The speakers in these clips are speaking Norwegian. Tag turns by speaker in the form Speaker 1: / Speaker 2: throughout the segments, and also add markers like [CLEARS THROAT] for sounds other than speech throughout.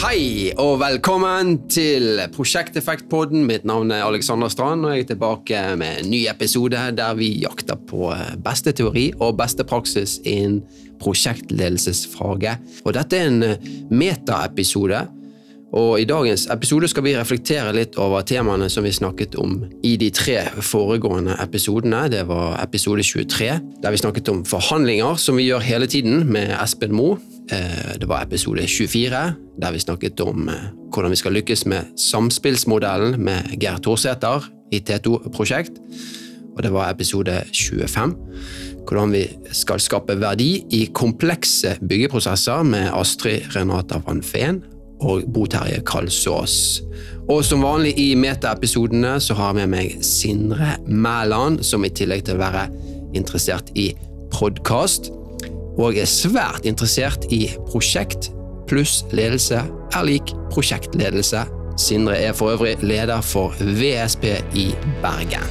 Speaker 1: Hei og velkommen til Prosjekteffektpodden. Mitt navn er Alexander Strand, og jeg er tilbake med en ny episode der vi jakter på beste teori og beste praksis innen prosjektledelsesfaget. Og dette er en metaepisode, og i dagens episode skal vi reflektere litt over temaene som vi snakket om i de tre foregående episodene. Det var episode 23, der vi snakket om forhandlinger, som vi gjør hele tiden, med Espen Moe. Eh, det var episode 24, der vi snakket om eh, hvordan vi skal lykkes med samspillsmodellen med Geir Thorsæter i T2-prosjekt. Og det var episode 25, hvordan vi skal skape verdi i komplekse byggeprosesser med Astrid Renata Van Feen og Bo Terje Kalsås. Og som vanlig i metaepisodene så har jeg med meg Sindre Mæland, som i tillegg til å være interessert i podkast, og er svært interessert i prosjekt pluss ledelse er lik prosjektledelse. Sindre er for øvrig leder for VSP i Bergen.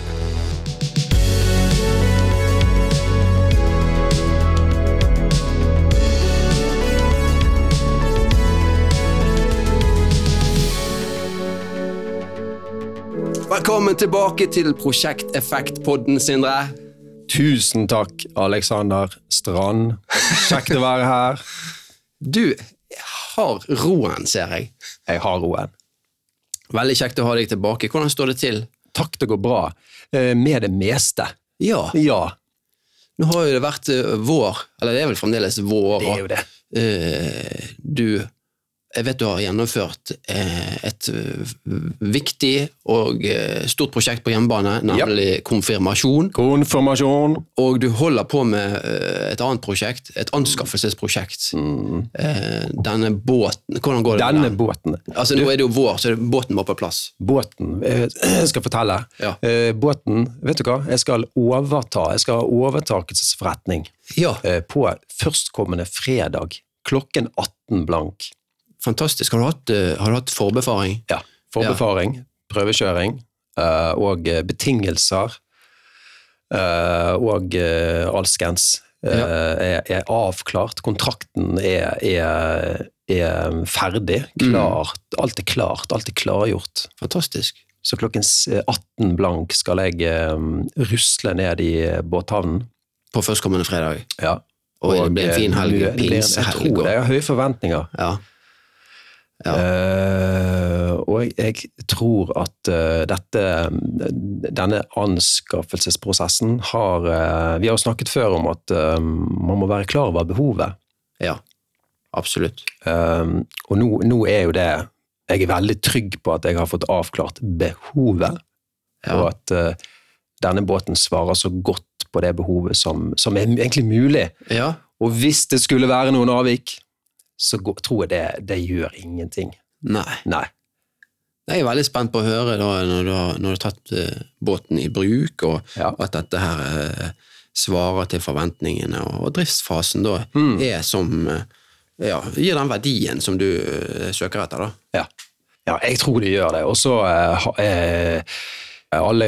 Speaker 1: Velkommen tilbake til Prosjekteffektpodden, Sindre.
Speaker 2: Tusen takk, Alexander Strand. Kjekt å være her.
Speaker 1: Du har roen, ser jeg.
Speaker 2: Jeg har roen.
Speaker 1: Veldig kjekt å ha deg tilbake. Hvordan står det til?
Speaker 2: Takk, det går bra. Eh, med det meste.
Speaker 1: Ja.
Speaker 2: Ja,
Speaker 1: Nå har jo det vært eh, vår, eller det er vel fremdeles vår.
Speaker 2: det er jo det.
Speaker 1: eh, du jeg vet du har gjennomført eh, et eh, viktig og eh, stort prosjekt på hjemmebane, nemlig konfirmasjon.
Speaker 2: Konfirmasjon.
Speaker 1: Og du holder på med et annet prosjekt, et anskaffelsesprosjekt. Mm. denne båten Hvordan går det
Speaker 2: Denne
Speaker 1: med den?
Speaker 2: båten.
Speaker 1: Altså, nå er det jo vår, så båten må på plass.
Speaker 2: Båten Jeg skal fortelle.
Speaker 1: Ja.
Speaker 2: Båten, vet du hva? Jeg skal overta. Jeg skal ha overtakelsesforretning
Speaker 1: Ja,
Speaker 2: på førstkommende fredag klokken 18 blank.
Speaker 1: Fantastisk. Har du hatt, eh, har du hatt forbefaring?
Speaker 2: Ja. Forbefaring, prøvekjøring eh, og eh, betingelser og alskens
Speaker 1: Ja.
Speaker 2: er, er avklart. Kontrakten er, er, er ferdig, klart. Alt er klart, alt er klargjort.
Speaker 1: Fantastisk.
Speaker 2: Så klokken 18 blank skal jeg rusle ned i båthavnen.
Speaker 1: På førstkommende fredag.
Speaker 2: Ja.
Speaker 1: Og det blir en fin helg,
Speaker 2: blir- Jeg tror det. Jeg har høye forventninger.
Speaker 1: Ja. Ja.
Speaker 2: Eh, og jeg, tror at uh, dette, denne anskaffelsesprosessen har uh, Vi har jo snakket før om at man må være klar over behovet.
Speaker 1: ja. Absolutt.
Speaker 2: Og nå, nå er jo det Jeg er veldig trygg på at jeg har fått avklart behovet,
Speaker 1: Ja.
Speaker 2: og at denne båten svarer så godt på det behovet som, som er egentlig mulig.
Speaker 1: Ja.
Speaker 2: Og hvis det skulle være noen avvik, så går, tror jeg det, det gjør ingenting.
Speaker 1: Nei.
Speaker 2: Nei.
Speaker 1: Jeg er veldig spent på å høre da, når, du har, når du har tatt eh, båten i bruk, og
Speaker 2: Ja.
Speaker 1: at dette her eh, svarer til forventningene, og, og driftsfasen da
Speaker 2: Mm.
Speaker 1: er som eh, ja, gir den verdien som du eh, søker etter. da.
Speaker 2: Ja. ja, jeg tror de gjør det. Og så eh, eh, alle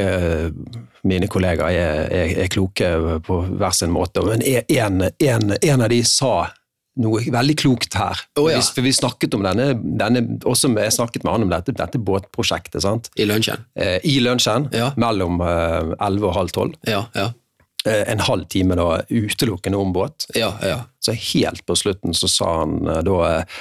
Speaker 2: mine kollegaer er, er, er kloke på hver sin måte, men en, en, en av de sa noe veldig klokt her.
Speaker 1: Oh, ja.
Speaker 2: vi, for vi snakket om denne, denne også jeg snakket med han om dette, dette båtprosjektet, sant?
Speaker 1: I lunsjen.
Speaker 2: Eh, i lunsjen
Speaker 1: Ja.
Speaker 2: mellom eh, 11 og halv 12.
Speaker 1: Ja, ja.
Speaker 2: Eh, en halv time da utelukkende om båt.
Speaker 1: Ja, ja.
Speaker 2: Så helt på slutten så sa han eh, da eh,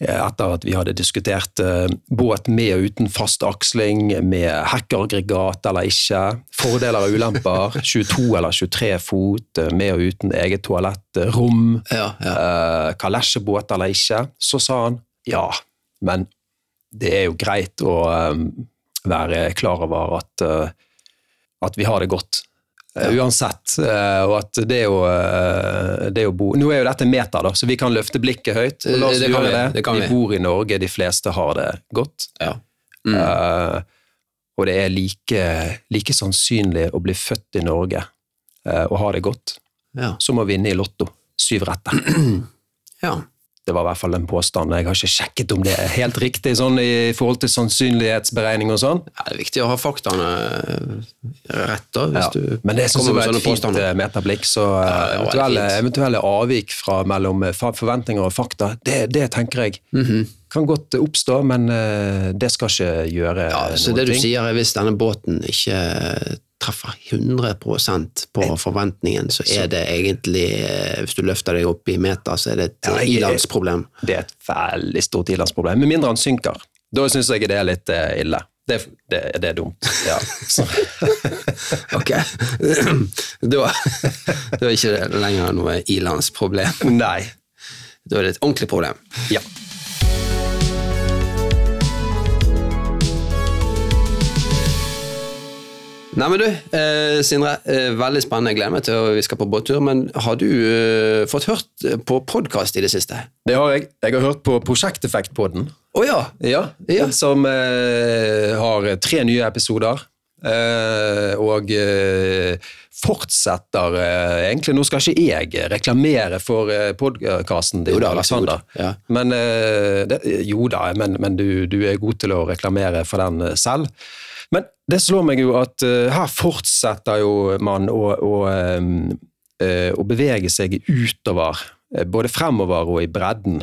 Speaker 2: etter at vi hadde diskutert eh, båt med og uten fast aksling, med hackeraggregat eller ikke, fordeler og ulemper, [LAUGHS] 22 eller 23 fot, eh, med og uten eget toalettrom,
Speaker 1: ja, ja.
Speaker 2: eh, kalesjebåt eller ikke, så sa han ja, men det er jo greit å eh, være klar over at, eh, at vi har det godt. Uansett. eh, Og at det å, eh, det å, bo Nå er jo dette meta, da, så vi kan løfte blikket høyt. oss
Speaker 1: Det kan vi,
Speaker 2: det.
Speaker 1: det kan
Speaker 2: vi
Speaker 1: vi.
Speaker 2: bor i Norge, de fleste har det godt.
Speaker 1: ja. Mm.
Speaker 2: Uh, og det er like, like sannsynlig å bli født i Norge uh, og ha det godt,
Speaker 1: ja.
Speaker 2: som å vinne i Lotto. Syv retter. [CLEARS THROAT]
Speaker 1: ja.
Speaker 2: Det var i hvert fall en påstand. Jeg har ikke sjekket om det er helt riktig sånn i forhold til sannsynlighetsberegning og sånn.
Speaker 1: Ja, det er viktig å ha faktaene eh, rett, da, hvis
Speaker 2: Ja.
Speaker 1: du
Speaker 2: Men det syns jeg var et fint eh, metablikk, så eh, eventuelle, eventuelle avvik fra mellom forventninger og fakta, det, det tenker jeg
Speaker 1: Mhm.
Speaker 2: kan godt oppstå, men det skal ikke gjøre
Speaker 1: Ja, så
Speaker 2: noen
Speaker 1: det du
Speaker 2: ting.
Speaker 1: sier er hvis denne båten ikke treffer 100 på forventningen, så er det egentlig, eh, hvis du løfter deg opp i meter, så er det et
Speaker 2: Ja,
Speaker 1: ilandsproblem.
Speaker 2: Det er et veldig stort ilandsproblem, med mindre han synker. Da syns jeg det er litt eh, ille. Det, det, det er dumt. Ja. [LAUGHS]
Speaker 1: Ok, da, da er ikke det lenger noe ilandsproblem.
Speaker 2: nei.
Speaker 1: Da er det et ordentlig problem.
Speaker 2: Ja.
Speaker 1: Nei, men du, eh, Sindre, eh, veldig spennende. Jeg gleder meg til at vi skal på båttur. Men har du eh, fått hørt på podkast i det siste?
Speaker 2: Det har jeg. Jeg har hørt på Prosjekteffekt-podden.
Speaker 1: Å ja!
Speaker 2: Ja,
Speaker 1: Ja.
Speaker 2: som eh, har tre nye episoder. Eh, og eh, fortsetter eh, Egentlig, nå skal ikke jeg reklamere for eh, podkasten din,
Speaker 1: Jo da, vær så god.
Speaker 2: Alexander.
Speaker 1: Ja.
Speaker 2: Men, eh, det, jo da, men, men du, du er god til å reklamere for den eh, selv. Men det slår meg jo at uh, her fortsetter jo man å, å, um, uh, å bevege seg utover, eh, både fremover og i bredden.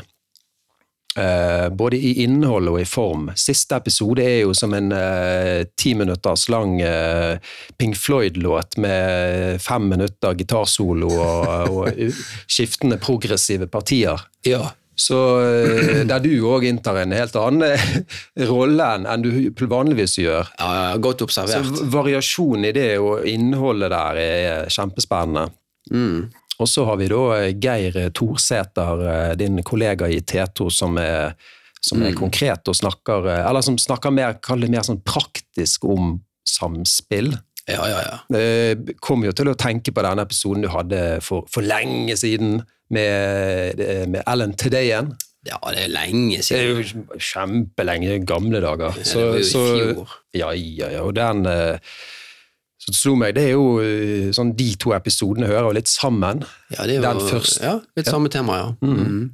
Speaker 2: Uh, både i innhold og i form. Siste episode er jo som en ti ti minutters lang uh, Pink Floyd-låt med fem minutter gitarsolo og, og skiftende progressive partier.
Speaker 1: Ja.
Speaker 2: Så eh, der du òg inntar en helt annen eh, [LAUGHS] rolle enn du vanligvis gjør.
Speaker 1: ja, godt observert.
Speaker 2: Så variasjonen i det og innholdet der er kjempespennende.
Speaker 1: Mm.
Speaker 2: Og så har vi da eh, Geir Thorsæter, din kollega i T2, som er, som er konkret og snakker Eller som snakker mer, mer sånn praktisk om samspill.
Speaker 1: Ja, ja, ja.
Speaker 2: Eh, Kom jo til å tenke på denne episoden du hadde for, for lenge siden med, eh, med Ellen Tedeyen.
Speaker 1: Ja, det er lenge siden.
Speaker 2: Det er jo kjempelenge, gamle dager.
Speaker 1: Ja, det var jo i fjor.
Speaker 2: Ja, ja, ja. Og den eh, Så det slo meg, det er jo sånn De to episodene hører jo litt sammen.
Speaker 1: Ja, det er jo,
Speaker 2: Den første.
Speaker 1: Ja, litt samme tema, ja. Mm.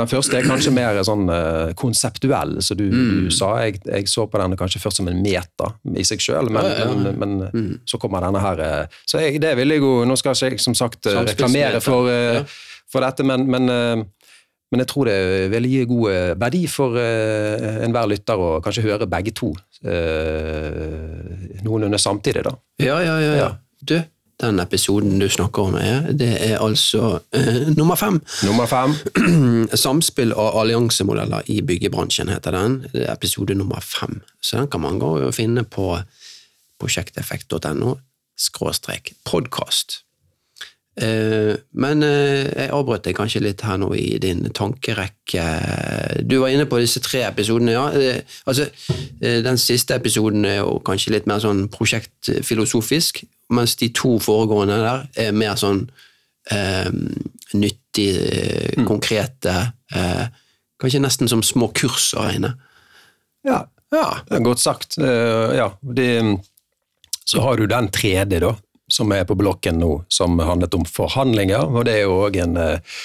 Speaker 2: Den første er kanskje mer sånn uh, konseptuell, som du,
Speaker 1: Mm.
Speaker 2: du sa. Jeg, jeg så på denne kanskje først som en meta i seg sjøl, men,
Speaker 1: Ja, ja.
Speaker 2: men, men
Speaker 1: Mm.
Speaker 2: så kommer denne her uh, Så jeg, det vil jeg jo Nå skal ikke jeg som sagt
Speaker 1: uh,
Speaker 2: reklamere for,
Speaker 1: Ja.
Speaker 2: for dette, men, men, men jeg tror det vil gi god verdi for uh, enhver lytter å kanskje høre begge to uh, noenlunde samtidig, da.
Speaker 1: Ja, ja. ja. Ja. Du, den episoden du snakker om, er, det er altså eh, nummer fem.
Speaker 2: Nummer fem. [CLEARS THROAT]
Speaker 1: Samspill og alliansemodeller i byggebransjen heter den. Det er episode nummer fem. Så den kan man gå og finne på prosjekteffekt.no skråstrek podkast. Eh, men eh, jeg avbrøt deg kanskje litt her nå i din tankerekke. Du var inne på disse tre episodene, ja. Eh, altså, den siste episoden er jo kanskje litt mer sånn prosjektfilosofisk, mens de to foregående der er mer sånn eh, nyttige, mm. konkrete eh, Kanskje nesten som små kurs å regne.
Speaker 2: Ja, ja, det er godt sagt. Uh, ja, De, så har du den tredje, da, som er på blokken nå, som handlet om forhandlinger. Og det er jo òg en eh,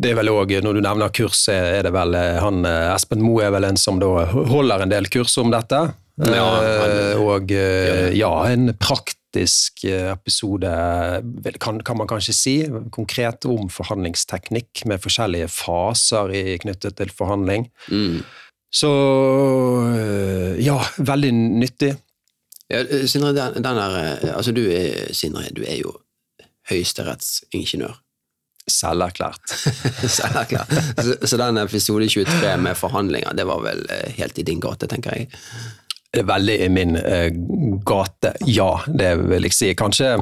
Speaker 2: det er vel også, Når du nevner kurs, er det vel eh, han eh, Espen Moe er vel en som holder en del kurs om dette.
Speaker 1: Ja, han-
Speaker 2: Eh, og eh, ja, en praktisk eh, episode, kan, kan man kanskje si, konkret om forhandlingsteknikk med forskjellige faser i, knyttet til forhandling.
Speaker 1: Mm.
Speaker 2: Så ja, veldig nyttig.
Speaker 1: Ja, Sindre, den, den eh, altså du er, Sindre, du er jo høyesterettsingeniør.
Speaker 2: Selverklært. [LAUGHS]
Speaker 1: er klart. så, så den episode 23 med forhandlinger, det var vel helt i din gate, tenker jeg.
Speaker 2: Er veldig i min øh, gate, ja, det vil jeg si. Kanskje,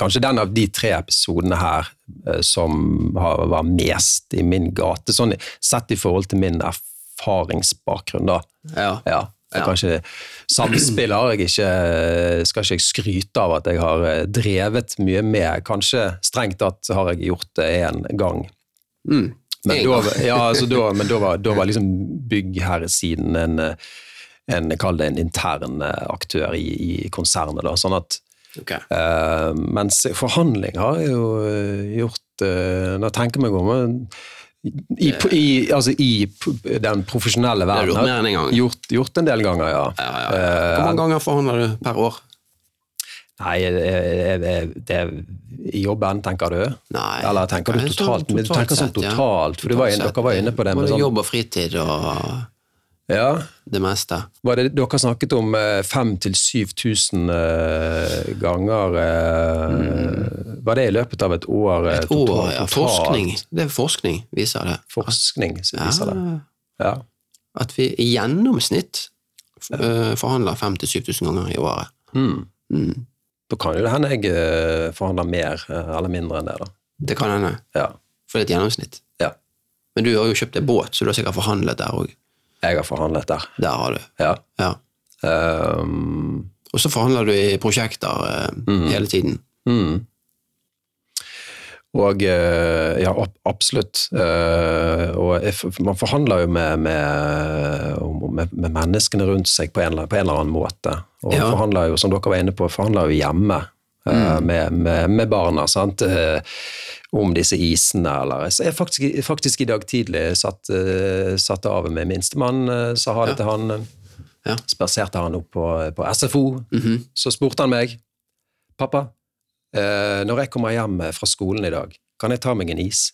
Speaker 2: kanskje den av de tre episodene her øh, som har, var mest i min gate, sånn sett i forhold til min erfaringsbakgrunn, da.
Speaker 1: Ja.
Speaker 2: Ja,
Speaker 1: Ja.
Speaker 2: kanskje Samspill har jeg ikke Skal ikke jeg skryte av at jeg har øh, drevet mye med. Kanskje strengt tatt har jeg gjort det én gang.
Speaker 1: Mm.
Speaker 2: Men,
Speaker 1: En
Speaker 2: da, ja, altså da, men da var, da var [LAUGHS] liksom byggherresiden en, eh, en kall det en intern eh, aktør i, i konsernet. Da, sånn at,
Speaker 1: Okay.
Speaker 2: Uh, mens forhandling har jeg jo eh, gjort uh, Når jeg tenker meg om I, i, altså i den profesjonelle verden.
Speaker 1: gjort en gang.
Speaker 2: Gjort, gjort en del ganger, ja.
Speaker 1: Ja, ja, ja. Hvor mange ganger forhandler du per år?
Speaker 2: Nei, jeg- jeg- det i jobben, tenker du?
Speaker 1: Nei,
Speaker 2: Eller tenker du
Speaker 1: sånn
Speaker 2: totalt? Du tenker sånn totalt, for du var inne, dere var inne på det med sånn
Speaker 1: jobb og fritid og
Speaker 2: Ja,
Speaker 1: det meste.
Speaker 2: var det dere snakket om 5000-7000 ganger mm. Var det i løpet av et år? eh,
Speaker 1: Et år,
Speaker 2: totalt-
Speaker 1: ja. Forskning. Det er forskning, viser det.
Speaker 2: Forskning viser det.
Speaker 1: Ja,
Speaker 2: Ja.
Speaker 1: at vi i gjennomsnitt eh, forhandler 5000-7000 ganger i året.
Speaker 2: Mm.
Speaker 1: Mm.
Speaker 2: Da kan jo det hende jeg eh, forhandler mer eh, eller mindre enn det, da.
Speaker 1: Det kan hende,
Speaker 2: Ja.
Speaker 1: for det er et gjennomsnitt.
Speaker 2: ja.
Speaker 1: Men du har jo kjøpt deg båt, så du har sikkert forhandlet der òg.
Speaker 2: Jeg har forhandlet der.
Speaker 1: Der har du.
Speaker 2: Ja.
Speaker 1: Ja.
Speaker 2: Um,
Speaker 1: Og så forhandler du i prosjekter eh, hele tiden.
Speaker 2: mm. Og eh, ja, absolutt. Eh, og man forhandler jo med, med, med, menneskene rundt seg på en, på en eller annen måte. Og
Speaker 1: Ja.
Speaker 2: forhandler jo, som dere var inne på, forhandler jo hjemme eh, med, med, med barna. sant? Eh, om disse isene, eller Så jeg faktisk, faktisk i dag tidlig satt, eh, satt av med minstemann, sa ha det til han.
Speaker 1: Ja.
Speaker 2: Spaserte han opp på, på SFO.
Speaker 1: Mhm.
Speaker 2: Så spurte han meg, pappa, eh, når jeg kommer hjem fra skolen i dag, kan jeg ta meg en is?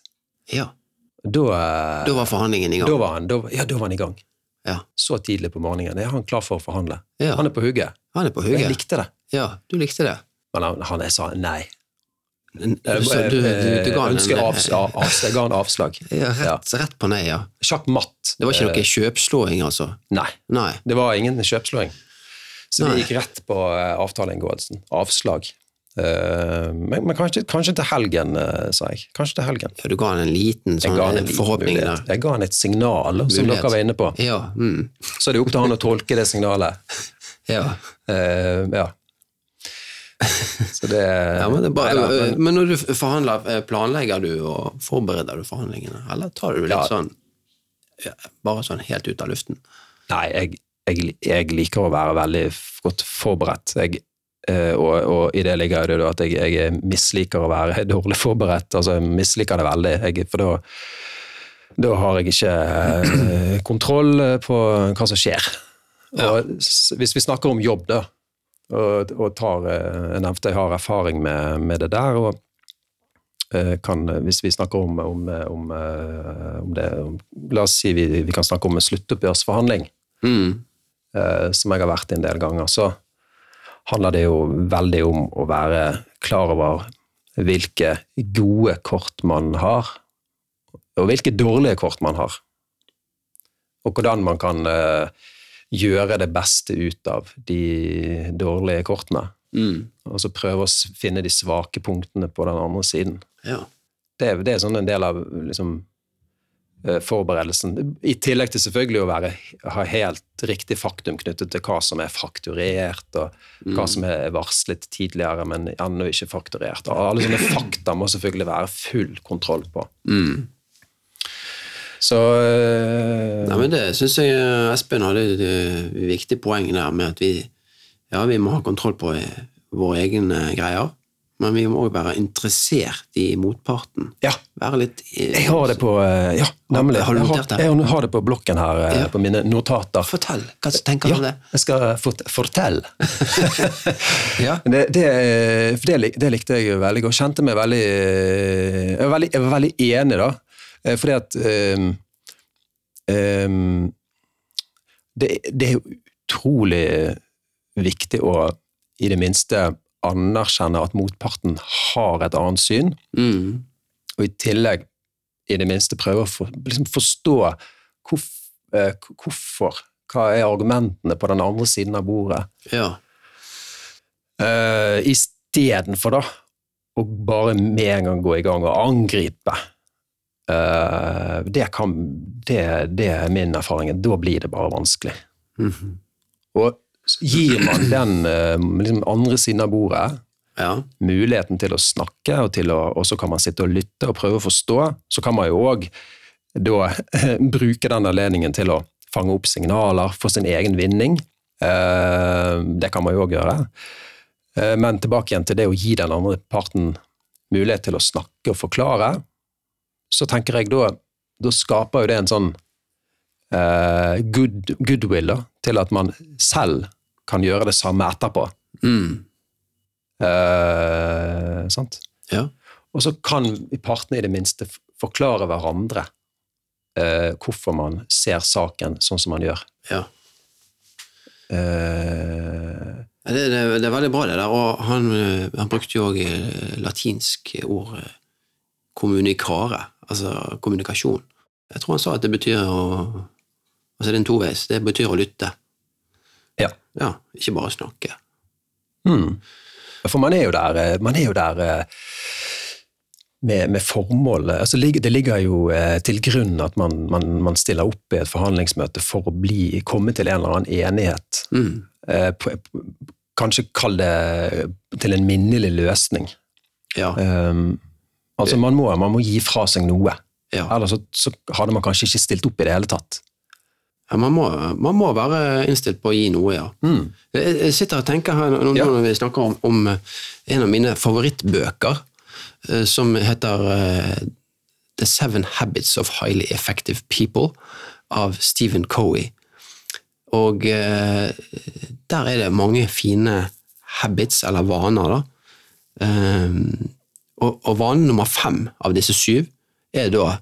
Speaker 1: Ja.
Speaker 2: Da,
Speaker 1: Da var forhandlingen i gang.
Speaker 2: da var han, da, ja, da var han i gang.
Speaker 1: Ja.
Speaker 2: Så tidlig på morgenen. Er han klar for å forhandle?
Speaker 1: Ja.
Speaker 2: Han er på hugget.
Speaker 1: Han er på
Speaker 2: hugget. Jeg likte det.
Speaker 1: Ja, du likte det.
Speaker 2: Men han, han jeg sa nei.
Speaker 1: Så du, du, du ga
Speaker 2: jeg
Speaker 1: han
Speaker 2: ønsker
Speaker 1: en,
Speaker 2: avs, av- avs, jeg ga han avslag. [LAUGHS]
Speaker 1: ja, rett, rett på nei, ja.
Speaker 2: Sjakk matt.
Speaker 1: Det var ikke
Speaker 2: Eh,
Speaker 1: noe kjøpslåing, altså?
Speaker 2: Nei,
Speaker 1: Nei.
Speaker 2: det var ingen kjøpslåing. Så
Speaker 1: Nei.
Speaker 2: vi gikk rett på eh, avtaleinngåelsen. Avslag. Eh, men men kanskje, kanskje til helgen, eh, sa jeg. Kanskje til helgen.
Speaker 1: Ja, du ga han en liten sånn
Speaker 2: han en
Speaker 1: forhåpning
Speaker 2: mulighet.
Speaker 1: der.
Speaker 2: Jeg ga han et signal, som
Speaker 1: Mulighet.
Speaker 2: dere var inne på.
Speaker 1: Ja. Mm.
Speaker 2: Så det er opp til han å tolke det signalet. [LAUGHS]
Speaker 1: ja.
Speaker 2: Uh, ja. [LAUGHS] Så det
Speaker 1: ja men, det bare,
Speaker 2: Nei
Speaker 1: men, når du forhandler, eh, planlegger du og forbereder du forhandlingene, eller tar du litt
Speaker 2: Ja.
Speaker 1: sånn bare sånn helt ut av luften?
Speaker 2: Nei, jeg, jeg, jeg liker å være veldig godt forberedt. Jeg, eh, og, og i det ligger det at jeg, jeg misliker å være [LAUGHS] dårlig forberedt. Altså, jeg misliker det veldig. Jeg, for da, da har jeg ikke eh, kontroll på hva som skjer. Og ja. hvis vi snakker om jobb, da, og, og tar eh, Jeg nevnte jeg har erfaring med, med det der. og eh, kan, hvis vi snakker om, om, om, eh, om det om, La oss si vi, vi kan snakke om en sluttoppgjørsforhandling
Speaker 1: Mm.
Speaker 2: eh, som jeg har vært i en del ganger, så handler det jo veldig om å være klar over hvilke gode kort man har, og hvilke dårlige kort man har. Og hvordan man kan eh, gjøre det beste ut av de dårlige kortene.
Speaker 1: Mm.
Speaker 2: Og så prøve å finne de svake punktene på den andre siden.
Speaker 1: Ja.
Speaker 2: Det, det er sånn en del av liksom, eh, forberedelsen. I tillegg til selvfølgelig å være, ha helt riktig faktum knyttet til hva som er fakturert, og hva som er varslet tidligere, men ennå ikke fakturert. Og Alle sånne fakta må selvfølgelig være full kontroll på.
Speaker 1: Mm.
Speaker 2: Så uh...
Speaker 1: Nei, men Det syns jeg eh, Espen hadde et eh, viktig poeng der med at vi, ja, vi må ha kontroll på våre egne greier, men vi må òg være interessert i motparten.
Speaker 2: ja,
Speaker 1: Være litt
Speaker 2: jeg har det på Ja, nemlig.
Speaker 1: Har du notert det?
Speaker 2: Jeg har, det på blokken her,
Speaker 1: Ja.
Speaker 2: på mine notater.
Speaker 1: Fortell, hva tenker du om
Speaker 2: Ja,
Speaker 1: det?
Speaker 2: jeg skal fort, fortelle. [LAUGHS]
Speaker 1: Ja.
Speaker 2: Det, det, det, det likte jeg veldig godt. Kjente meg veldig Jeg var veldig, jeg var veldig enig, da. Eh, Fordi at um, um, det, det er utrolig viktig å i det minste anerkjenne at motparten har et annet syn,
Speaker 1: Mm.
Speaker 2: og i tillegg i det minste prøve å for, liksom forstå hvorf, eh, hvorfor. Hva er argumentene på den andre siden av bordet?
Speaker 1: ja.
Speaker 2: Uh, Istedenfor da å bare med en gang gå i gang og angripe. Eh, det, kan, det, det er min erfaring. Da blir det bare vanskelig.
Speaker 1: Mhm.
Speaker 2: Og gir man den eh, liksom andre siden av bordet
Speaker 1: ja.
Speaker 2: muligheten til å snakke, og, til å, og så kan man sitte og lytte og prøve å forstå, så kan man jo òg da [LAUGHS] bruke den anledningen til å fange opp signaler for sin egen vinning. Eh, det kan man jo òg gjøre. Men tilbake igjen til det å gi den andre parten mulighet til å snakke og forklare, så tenker jeg da da skaper jo det en sånn eh, good, goodwill da, til at man selv kan gjøre det samme etterpå.
Speaker 1: Mm.
Speaker 2: Eh, sant?
Speaker 1: Ja.
Speaker 2: Og så kan partene i det minste forklare hverandre eh, hvorfor man ser saken sånn som man gjør.
Speaker 1: ja.
Speaker 2: Eh,
Speaker 1: Det, det, det er veldig bra, det der. Og han, han brukte jo òg latinsk ord kommunikare, altså kommunikasjon. Jeg tror han sa at det betyr å Altså det er en toveis. Det betyr å lytte.
Speaker 2: ja.
Speaker 1: Ja, ikke bare snakke.
Speaker 2: Mm. For man er jo der, eh, man er jo der eh, med, med formålet altså, Det ligger jo eh, til grunn at man, man, man stiller opp i et forhandlingsmøte for å bli, komme til en eller annen enighet.
Speaker 1: Mm.
Speaker 2: Kanskje kall det til en minnelig løsning.
Speaker 1: Ja.
Speaker 2: Um, altså man må, man må gi fra seg noe.
Speaker 1: ja.
Speaker 2: Ellers så, så hadde man kanskje ikke stilt opp i det hele tatt.
Speaker 1: ja man, må, man må være innstilt på å gi noe, ja.
Speaker 2: Mm.
Speaker 1: Jeg, jeg sitter og tenker her nå
Speaker 2: Ja.
Speaker 1: når vi snakker om, om eh, en av mine favorittbøker, eh, som heter eh, The Seven Habits of Highly Effective People av Stephen Coey. Og eh, der er det mange fine habits, eller vaner, da. Eh, og, og vane nummer fem av disse syv er da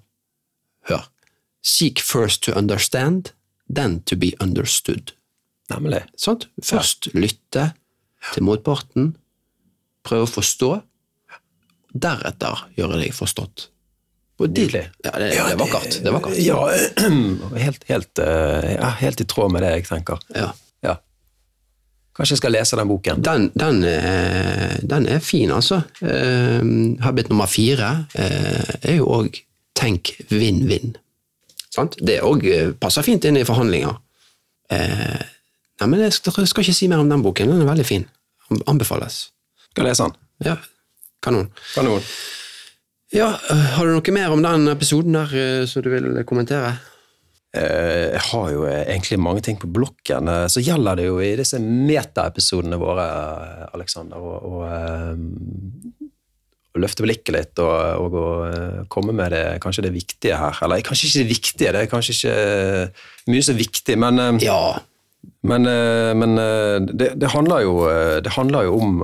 Speaker 1: Hør. Seek first to understand, then to be understood.
Speaker 2: Nemlig.
Speaker 1: Sånn? Først lytte til motparten, prøve å forstå, deretter gjøre deg forstått. Og de, ja, det, det er vakkert. Det er vakkert.
Speaker 2: Ja, [CLEARS THROAT] helt, helt, eh, ja, helt i tråd med det jeg tenker.
Speaker 1: Ja.
Speaker 2: Kanskje jeg skal lese den boken.
Speaker 1: Den, den, er, den er fin, altså. Eh, habit nummer fire eh, er jo òg tenk vinn-vinn. Det òg passer fint inn i forhandlinger. Eh, nei, men jeg skal, jeg skal ikke si mer om den boken. Den er veldig fin. Anbefales.
Speaker 2: Skal lese den.
Speaker 1: Ja, kanon.
Speaker 2: Kanon.
Speaker 1: Ja, Har du noe mer om den episoden der som du vil kommentere?
Speaker 2: Eh, Jeg har jo eh, egentlig mange ting på blokken. Eh, Så gjelder det jo i disse metaepisodene våre, Aleksander, å, løfte blikket litt og, og komme med det, kanskje det viktige her. Eller kanskje ikke det viktige, det er kanskje ikke mye er viktig, men,
Speaker 1: Ja.
Speaker 2: Men, eh, men eh, det, det, handler jo, eh, det handler jo om,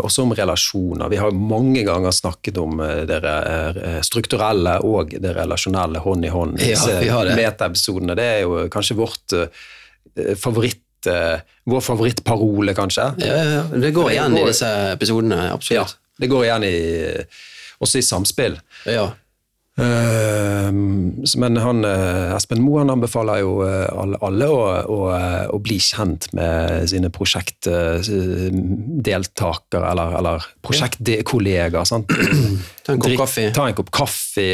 Speaker 2: også om relasjoner. Vi har mange ganger snakket om det re- strukturelle og det relasjonelle hånd i hånd.
Speaker 1: Ja,
Speaker 2: Disse metaepisodene, det er jo kanskje vårt favoritt, vår favorittparole, kanskje.
Speaker 1: ja, ja, det går
Speaker 2: Det
Speaker 1: igjen i disse episodene,
Speaker 2: Ja,
Speaker 1: absolutt.
Speaker 2: det går igjen i, også i samspill.
Speaker 1: Ja.
Speaker 2: Eh, men han, eh, Espen Moe anbefaler jo eh, alle, å, å, å bli kjent med sine prosjektdeltakere eller, eller prosjektkollegaer.
Speaker 1: Ta en kopp kaffe.
Speaker 2: Ta en kopp kaffe.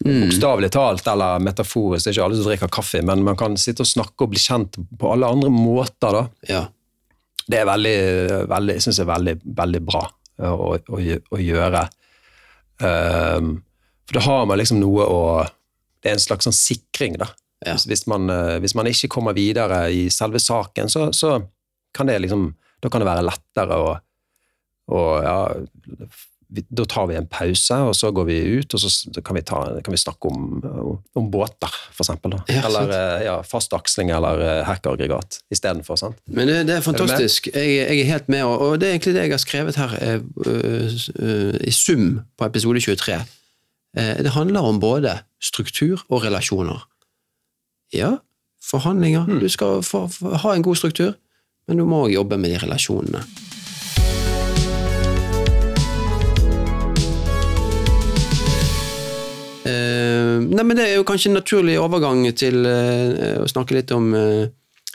Speaker 2: Bokstavelig talt eller metaforisk, det er ikke alle som drikker kaffe, men man kan sitte og snakke og bli kjent på alle andre måter. da.
Speaker 1: Ja.
Speaker 2: Det er veldig, veldig, jeg synes det er veldig, veldig bra eh, å, å, å gjøre. Um, for da har man liksom noe å Det er en slags sånn sikring, da.
Speaker 1: Ja.
Speaker 2: Hvis, hvis, man, eh, hvis man ikke kommer videre i selve saken, så, så kan det liksom Da kan det være lettere å, å ja, vi, Da tar vi en pause, og så går vi ut, og så kan vi, ta, kan vi snakke om, om båter, for eksempel. Da.
Speaker 1: Ja,
Speaker 2: eller eh, ja, fast aksling eller eh, hackaggregat istedenfor.
Speaker 1: Men det, det er fantastisk.
Speaker 2: Er
Speaker 1: Jeg, jeg er helt med, og, det er egentlig det jeg har skrevet her eh, øh, øh, i sum på episode 23. Eh, det handler om både struktur og relasjoner. Ja, forhandlinger. Du skal ha en god struktur, men du må også jobbe med de relasjonene. Eh, nei, men Det er jo kanskje en naturlig overgang til eh, å snakke litt om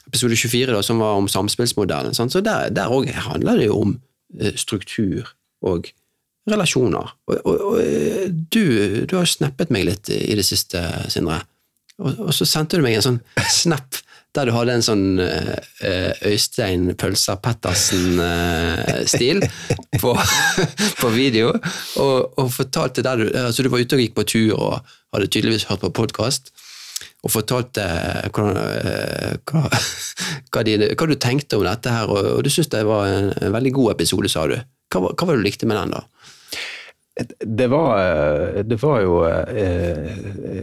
Speaker 1: episode 24, da, som var om samspillsmodellen. Så Der òg handler det jo om struktur og relasjoner. Og, og, og eh, du, du har snappet meg litt i det siste, Sindre. Og, og så sendte du meg en sånn snap der du hadde en sånn eh, eh, Øystein Pølser Pettersen-stil [LAUGHS] på, på video, og, fortalte der du altså Du var ute og gikk på tur og hadde tydeligvis hørt på podkast, og fortalte hvordan, eh, hva, hva, de, hva du tenkte om dette her, og du syntes det var en, en veldig god episode, sa du. Hva, hva var det du likte med den, da?
Speaker 2: Det var, eh, det var jo eh,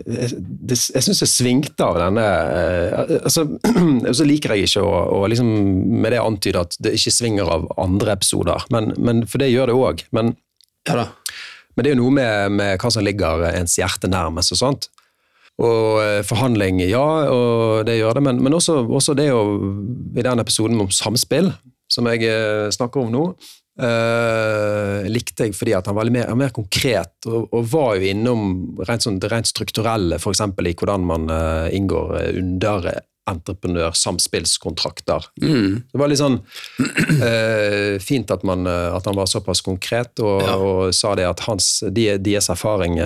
Speaker 2: det, Jeg syns det svingte av denne eh, altså, [CLEARS THROAT] Så liker jeg ikke å, å liksom, med det antyde at det ikke svinger av andre episoder, men, men, for det gjør det òg. Men,
Speaker 1: ja
Speaker 2: men, det er jo noe med, med, hva som ligger ens hjerte nærmest og sånt. Og forhandling, ja, og det gjør det, men, men også, også, det å I den episoden om samspill, som jeg snakker om nå, Uh, likte jeg fordi at han var mer, mer konkret, og, og, var jo innom rent, sånn, det rent strukturelle, f.eks. i hvordan man uh, inngår underentreprenør-samspillskontrakter. Mm. Det var litt sånn uh, [CLEARS THROAT] fint at, man, at, han var såpass konkret og, ja. og sa det at hans, de, deres erfaring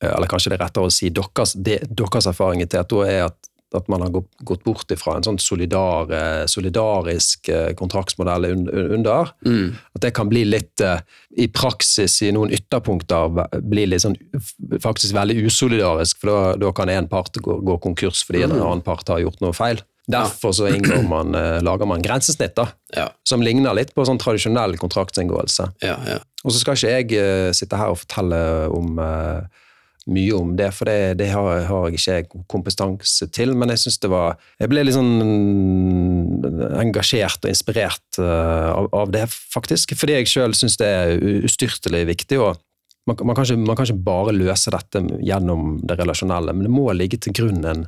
Speaker 2: eller kanskje det er rettere å si deres, de, deres erfaring til at da er at at man har gått bort ifra en sånn solidar, eh, solidarisk eh, kontraktsmodell under. Mm. At det kan bli litt, eh, i praksis i noen ytterpunkter, bli litt sånn faktisk veldig usolidarisk. For da, kan én part gå, gå, konkurs fordi mm. en annen part har gjort noe feil. Derfor så man, lager man grensesnitt da, ja. som ligner litt på sånn tradisjonell kontraktsinngåelse.
Speaker 1: Ja, ja.
Speaker 2: Og så skal ikke jeg sitte her og fortelle om mye om det, for det, det har, har, jeg ikke kompetanse til. Men jeg syns det var Jeg ble litt sånn engasjert og inspirert uh, av, av, det, faktisk. Fordi jeg sjøl syns det er ustyrtelig viktig. og man, man, kan ikke, man, kan ikke, bare løse dette gjennom det relasjonelle, men det må ligge til grunn en,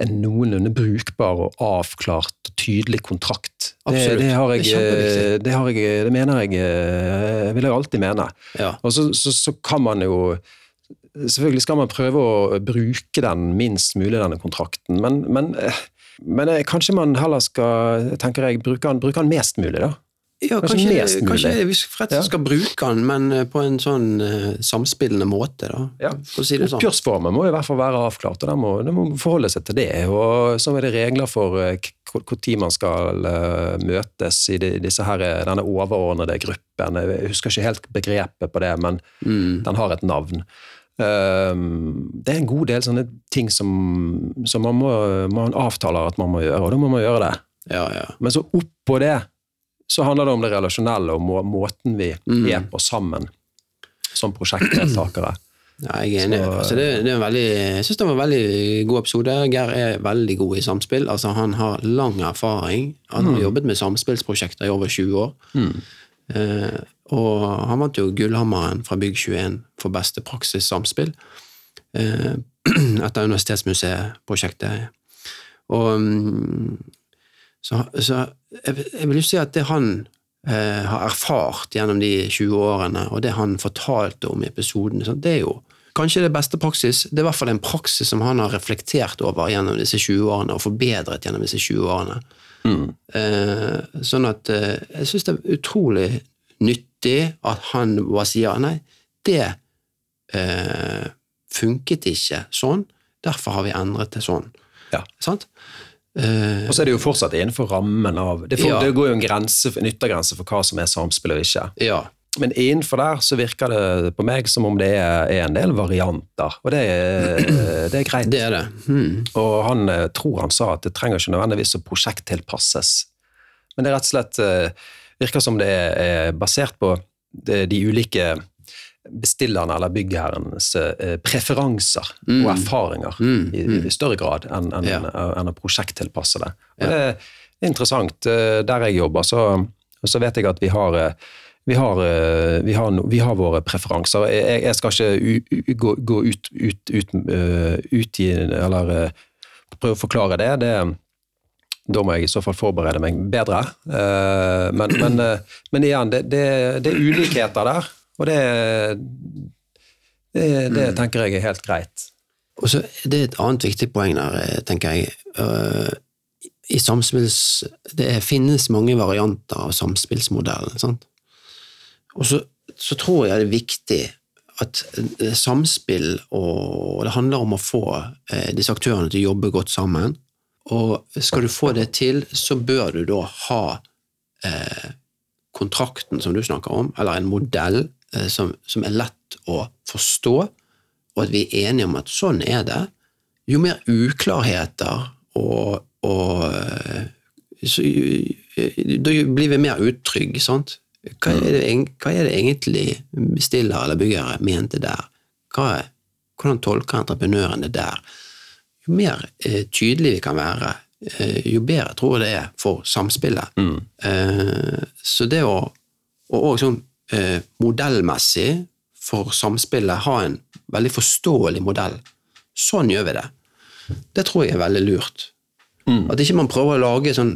Speaker 2: en noenlunde brukbar og avklart og tydelig kontrakt. Det, det, har jeg, det, har jeg, det mener jeg, Det vil jeg alltid mene. Ja. Og så, så, så, kan man jo Selvfølgelig skal man prøve å bruke den minst mulig, denne kontrakten, men, men, eh, men eh, kanskje man heller skal tenker jeg, bruke den, bruke den mest mulig, da?
Speaker 1: Ja, kanskje, kanskje, kanskje vi rett og skal bruke den, men eh, på en sånn uh, samspillende måte. da,
Speaker 2: ja. for å si det sånn. Oppgjørsformen må i hvert fall være avklart, og den må, den må forholde seg til det. og Så er det regler for uh, når man skal uh, møtes i de, disse her, denne overordnede gruppen. Jeg husker ikke helt begrepet på det, men mm. den har et navn. Ehm, det er en god del sånne ting som, som man, må, man avtaler at man må gjøre, og da må man gjøre det.
Speaker 1: Ja, ja.
Speaker 2: Men så oppå det så handler det om det relasjonelle og må, måten vi mm. er på sammen som prosjektdeltakere. [CLEARS THROAT]
Speaker 1: Ja, jeg er enig. Så, altså, det, det er veldig, jeg syns det var en veldig god episode. Geir er veldig god i samspill. Altså, han har lang erfaring. Han har mm. jobbet med samspillsprosjekter i over 20 år. Mm. Uh, og han vant jo Gullhammeren fra Bygg21 for beste praksis samspill eh, [CLEARS THROAT] etter Universitetsmuseet-prosjektet. Og mm, så, så jeg, jeg, vil jo si at det han eh, har erfart gjennom de 20 årene, og det han fortalte om i episoden, det er jo kanskje det beste praksis. Det er i hvert fall en praksis som han har reflektert over gjennom disse 20 årene, og forbedret gjennom disse 20 årene. Mm. Eh, sånn at eh, jeg syns det er utrolig nyttig at han bare sier nei, det eh, funket ikke sånn, derfor har vi endret det sånn.
Speaker 2: Ja.
Speaker 1: Sant?
Speaker 2: Eh, og så er det jo fortsatt innenfor rammen av Det, for, ja. det går jo en, grense, en yttergrense for hva som er samspill og ikke.
Speaker 1: Ja.
Speaker 2: Men innenfor der så virker det på meg som om det er, en del varianter, og det er, det er greit.
Speaker 1: Det er det. Hmm.
Speaker 2: Og han eh, tror han sa at det trenger ikke nødvendigvis å prosjekttilpasses, men det er rett og slett uh, virker som det er basert på de ulike bestillerne eller byggherrenes eh, preferanser mm. og erfaringer mm. i, i, mm. større grad enn en, ja. en å prosjekttilpasse det. Og ja. Det er interessant. Eh, der jeg jobber, så, så vet jeg at vi har eh, vi har, vi, har, vi har, våre preferanser. Jeg, jeg skal ikke gå, gå ut, ut, ut, ut, i Eller prøve å forklare det. Det, da må jeg i så fall forberede meg bedre. Eh, men, men, eh, men igjen, det, det, det, er ulikheter der, og det, det, det mm. tenker jeg er helt greit.
Speaker 1: Og så Det er et annet viktig poeng der, eh, tenker jeg. I samspills... Det finnes mange varianter av samspillsmodellen. sant? Og så, så tror jeg det er viktig at samspill og Det handler om å få disse aktørene til å jobbe godt sammen. Og skal du få det til, så bør du da ha eh, kontrakten som du snakker om, eller en modell eh, som, som, er lett å forstå, og at vi er enige om at sånn er det. Jo mer uklarheter og, og eh, så, Da blir vi mer utrygge, sant? Hva er, det, hva er det egentlig bestiller eller byggere mente der? Er, hvordan tolker entreprenøren det der? Mer eh, tydelig vi kan være, eh, jo bedre tror jeg det er for samspillet. Eh, så det å, og òg sånn eh, modellmessig for samspillet ha en veldig forståelig modell. Sånn gjør vi det. Det tror jeg er veldig lurt. At ikke man prøver å lage sånn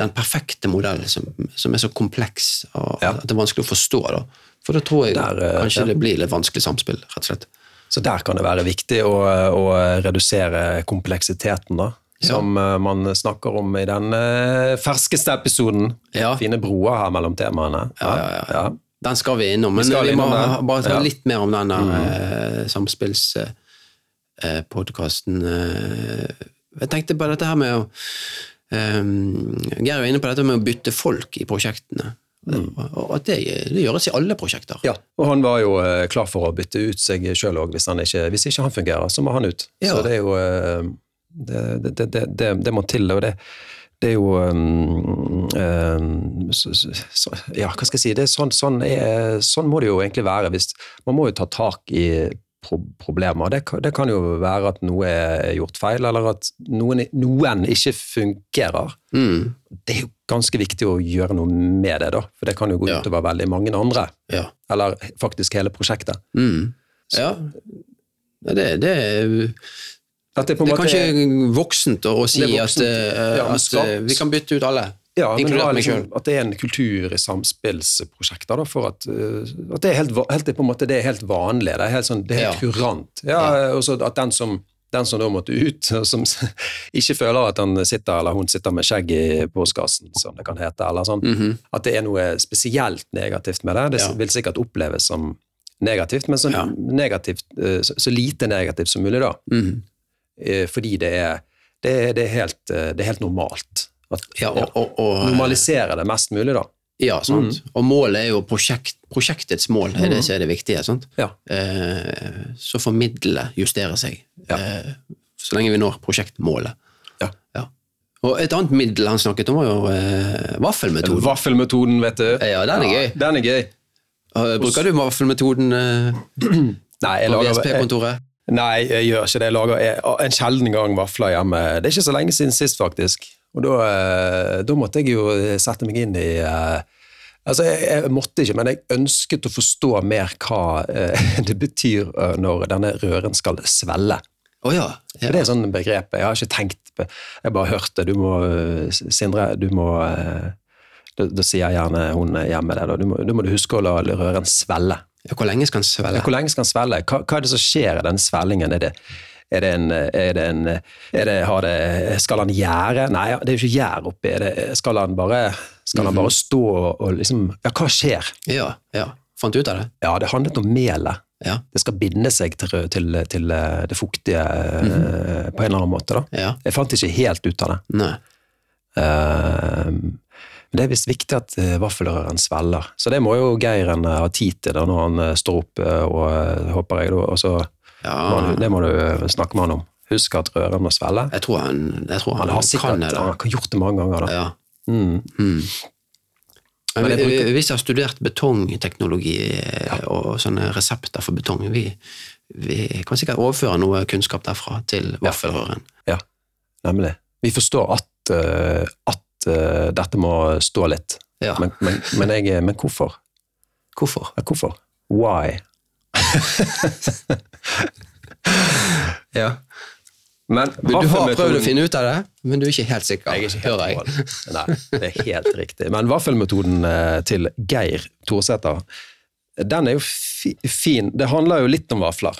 Speaker 1: den perfekte modellen som, som er så kompleks og
Speaker 2: Ja.
Speaker 1: at det er vanskelig å forstå. Da. For da tror jeg
Speaker 2: Der, eh,
Speaker 1: kanskje
Speaker 2: ja.
Speaker 1: det blir litt vanskelig samspill, rett og slett.
Speaker 2: Så der kan det være viktig å, å redusere kompleksiteten, da. Som ja. man snakker om i den eh, ferskeste episoden.
Speaker 1: Ja.
Speaker 2: Fine broer her mellom temaene.
Speaker 1: Ja, ja, ja. Den skal vi innom, men vi,
Speaker 2: vi
Speaker 1: må
Speaker 2: innom
Speaker 1: bare ta litt mer om den mm. eh, samspillspodkasten. Eh, jeg tenkte på dette her med å Um, Geir er inne på dette med å bytte folk i prosjektene. Og at det, det gjøres i alle prosjekter.
Speaker 2: Mm. Ja, og han var jo eh, klar for å bytte ut seg sjøl òg. Hvis, hvis ikke han fungerer, så må han ut.
Speaker 1: Ja.
Speaker 2: Så det er jo eh, Det, det, det, det, det må til, og det, det er jo um, um, så, så, så, Ja, hva skal jeg si? Det sånn, sånn, er, sånn må det jo egentlig være. Hvis, man må jo ta tak i pro problemer. Det, det kan jo være at noe er gjort feil, eller at noen, noen ikke fungerer.
Speaker 1: Mm,
Speaker 2: Det er jo ganske viktig å gjøre noe med det, da. For det kan jo gå
Speaker 1: Ja.
Speaker 2: utover veldig mange andre.
Speaker 1: ja.
Speaker 2: Eller faktisk hele prosjektet.
Speaker 1: Mm. ja. Det, det, er-
Speaker 2: At det,
Speaker 1: er kanskje voksent å, si
Speaker 2: er
Speaker 1: at,
Speaker 2: voksent.
Speaker 1: eh,
Speaker 2: Ja,
Speaker 1: at eh, vi kan bytte ut alle,
Speaker 2: ja, men det liksom, at det er en kultur i samspillsprosjekter. Da, for at, uh, at det er helt, helt, det er helt vanlig. Det er helt, sånn, det er helt
Speaker 1: Ja.
Speaker 2: kurant. Ja, så at den som, den som da måtte ut, og som ikke føler at han sitter eller hun sitter med skjegg i postkassen, som det kan hete, eller sånn,
Speaker 1: Mhm.
Speaker 2: at det er noe spesielt negativt med det. Det
Speaker 1: Ja.
Speaker 2: vil sikkert oppleves som negativt, men så,
Speaker 1: Ja.
Speaker 2: negativt, så, så lite negativt som mulig, da.
Speaker 1: Mm
Speaker 2: -hmm. fordi det er, det, er- det, er helt, eh, det er helt normalt. At,
Speaker 1: Ja, og, og, og,
Speaker 2: Normalisere det mest mulig, da.
Speaker 1: Ja, sant. og målet er jo prosjekt, prosjektets mål, er det som er det viktige. Sant?
Speaker 2: Ja.
Speaker 1: Eh, så får justerer justere seg,
Speaker 2: Ja.
Speaker 1: eh, så lenge vi når prosjektmålet.
Speaker 2: Ja.
Speaker 1: Ja. Og et annet middel han snakket om, var jo eh, vaffelmetoden.
Speaker 2: Vaffelmetoden, vet du.
Speaker 1: Ja, den er gøy.
Speaker 2: Den er gøy.
Speaker 1: Eh, Bruker du vaffelmetoden eh, [CLEARS THROAT]
Speaker 2: Nei,
Speaker 1: på VSP-kontoret?
Speaker 2: nei, jeg gjør ikke det. Jeg lager en sjelden gang vafler hjemme. Det er ikke så lenge siden sist, faktisk. Og da, eh, da måtte jeg jo sette meg inn i eh, Altså, jeg, jeg måtte ikke, men jeg ønsket å forstå mer hva eh, [LAUGHS] det betyr eh, når denne røren skal svelle.
Speaker 1: Oh ja. Ja.
Speaker 2: Det er sånn begrep. Jeg har ikke tenkt på Jeg bare hørte Du må eh, Sindre, du må eh, Da, da sier gjerne hun hjemme det. Da. Du, må, du må huske å la røren svelle.
Speaker 1: Ja, Hvor lenge skal den svelle?
Speaker 2: Hvor lenge skal den svelle? Hva, hva er det som skjer i den svellingen? Er det, er det en, er det en er det, har det, Skal han gjære? Nei, det er jo ikke gjær oppi. Det, skal han bare, skal han bare stå og, liksom Ja, hva skjer?
Speaker 1: Ja, ja. Fant du ut av det?
Speaker 2: Ja, det handlet om melet.
Speaker 1: Ja.
Speaker 2: Det skal binde seg til, til, til eh, det fuktige eh, på en eller annen måte.
Speaker 1: Ja.
Speaker 2: Jeg fant ikke helt ut av det.
Speaker 1: Nei.
Speaker 2: Uh, men det er visst viktig at uh, vaffelrøren svelger. Så det må jo Geiren eh, ha tid til da når han eh, står opp, eh, og eh, håper jeg. og så
Speaker 1: Ja,
Speaker 2: må Det må du eh, snakke med han om. Husk at røren må svelle.
Speaker 1: jeg tror han, jeg tror han,
Speaker 2: Han har
Speaker 1: kan
Speaker 2: sikkert
Speaker 1: det.
Speaker 2: han har gjort det mange ganger. da.
Speaker 1: Ja.
Speaker 2: Mm.
Speaker 1: Mm. Men vi, vi har studert betongteknologi ja. og sånne resepter for betong, vi, vi kan sikkert overføre noe kunnskap derfra til vaffelrøren.
Speaker 2: Ja, nemlig. Vi forstår at, uh, at uh, dette må stå litt.
Speaker 1: Ja.
Speaker 2: Men, men, men, jeg, men hvorfor?
Speaker 1: Hvorfor?
Speaker 2: Ja, hvorfor? Why? [LAUGHS] [LAUGHS]
Speaker 1: Ja.
Speaker 2: Men
Speaker 1: Du har prøvd å finne ut av det, men du er ikke helt sikker.
Speaker 2: Jeg er ikke
Speaker 1: hører
Speaker 2: helt
Speaker 1: jeg.
Speaker 2: Nei, det er helt riktig. Men vaffelmetoden eh, til Geir Thorsæter, den er jo fin. Det handler jo litt om vafler.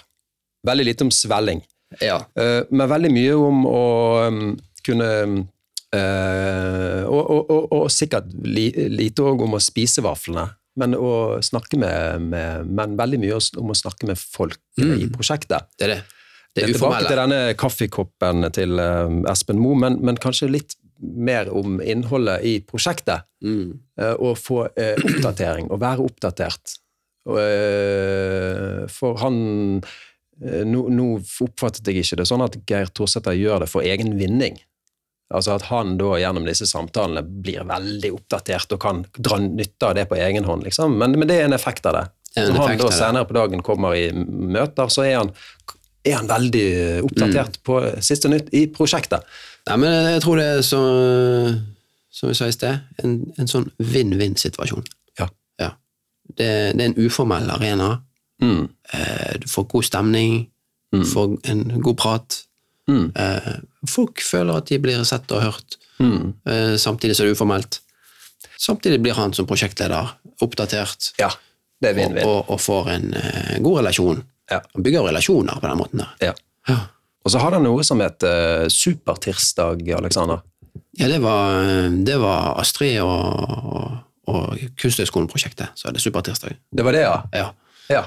Speaker 2: Veldig lite om svelling.
Speaker 1: Ja.
Speaker 2: Eh, Men veldig mye om å um, kunne eh, og, og, og, og sikkert lite òg om å spise vaflene. Men, å snakke med, med, men veldig mye om å snakke med folk i prosjektet.
Speaker 1: Det er det. Det er
Speaker 2: Tilbake til denne kaffekoppen til eh, Espen Moe, men, men kanskje litt mer om innholdet i prosjektet.
Speaker 1: Mm.
Speaker 2: eh, og få eh, oppdatering, og være oppdatert. Og, eh, for han eh, nå, nå oppfattet jeg ikke det sånn at Geir Torsæter gjør det for egen vinning. Altså at han da gjennom disse samtalene blir veldig oppdatert og kan dra nytte av det på egen hånd. liksom. Men, men det er en effekt av det.
Speaker 1: det
Speaker 2: Når han da senere på dagen kommer i møter, så er han, er han veldig oppdatert
Speaker 1: Mm.
Speaker 2: på siste nytt i prosjektet.
Speaker 1: Nei, men jeg tror det er så, som vi sa i sted, en, en sånn vinn-vinn-situasjon.
Speaker 2: Ja.
Speaker 1: Ja. Det, det er en uformell arena.
Speaker 2: Mm.
Speaker 1: Eh, Du får god stemning, du får en god prat.
Speaker 2: Mm.
Speaker 1: Eh, Folk føler at de blir sett og hørt,
Speaker 2: Mm.
Speaker 1: eh, samtidig som det er uformelt. Samtidig blir han som prosjektleder oppdatert
Speaker 2: Ja, det
Speaker 1: og, og, og får en eh, god relasjon.
Speaker 2: Ja.
Speaker 1: Han bygger relasjoner på den måten der.
Speaker 2: Ja.
Speaker 1: Ja,
Speaker 2: Og så har han noe som heter uh, Supertirsdag, Alexander.
Speaker 1: ja det, var, det var Astrid og, og, og Kunsthøgskolen-prosjektet, så er det Supertirsdag.
Speaker 2: Det var det, ja?
Speaker 1: Ja.
Speaker 2: Ja.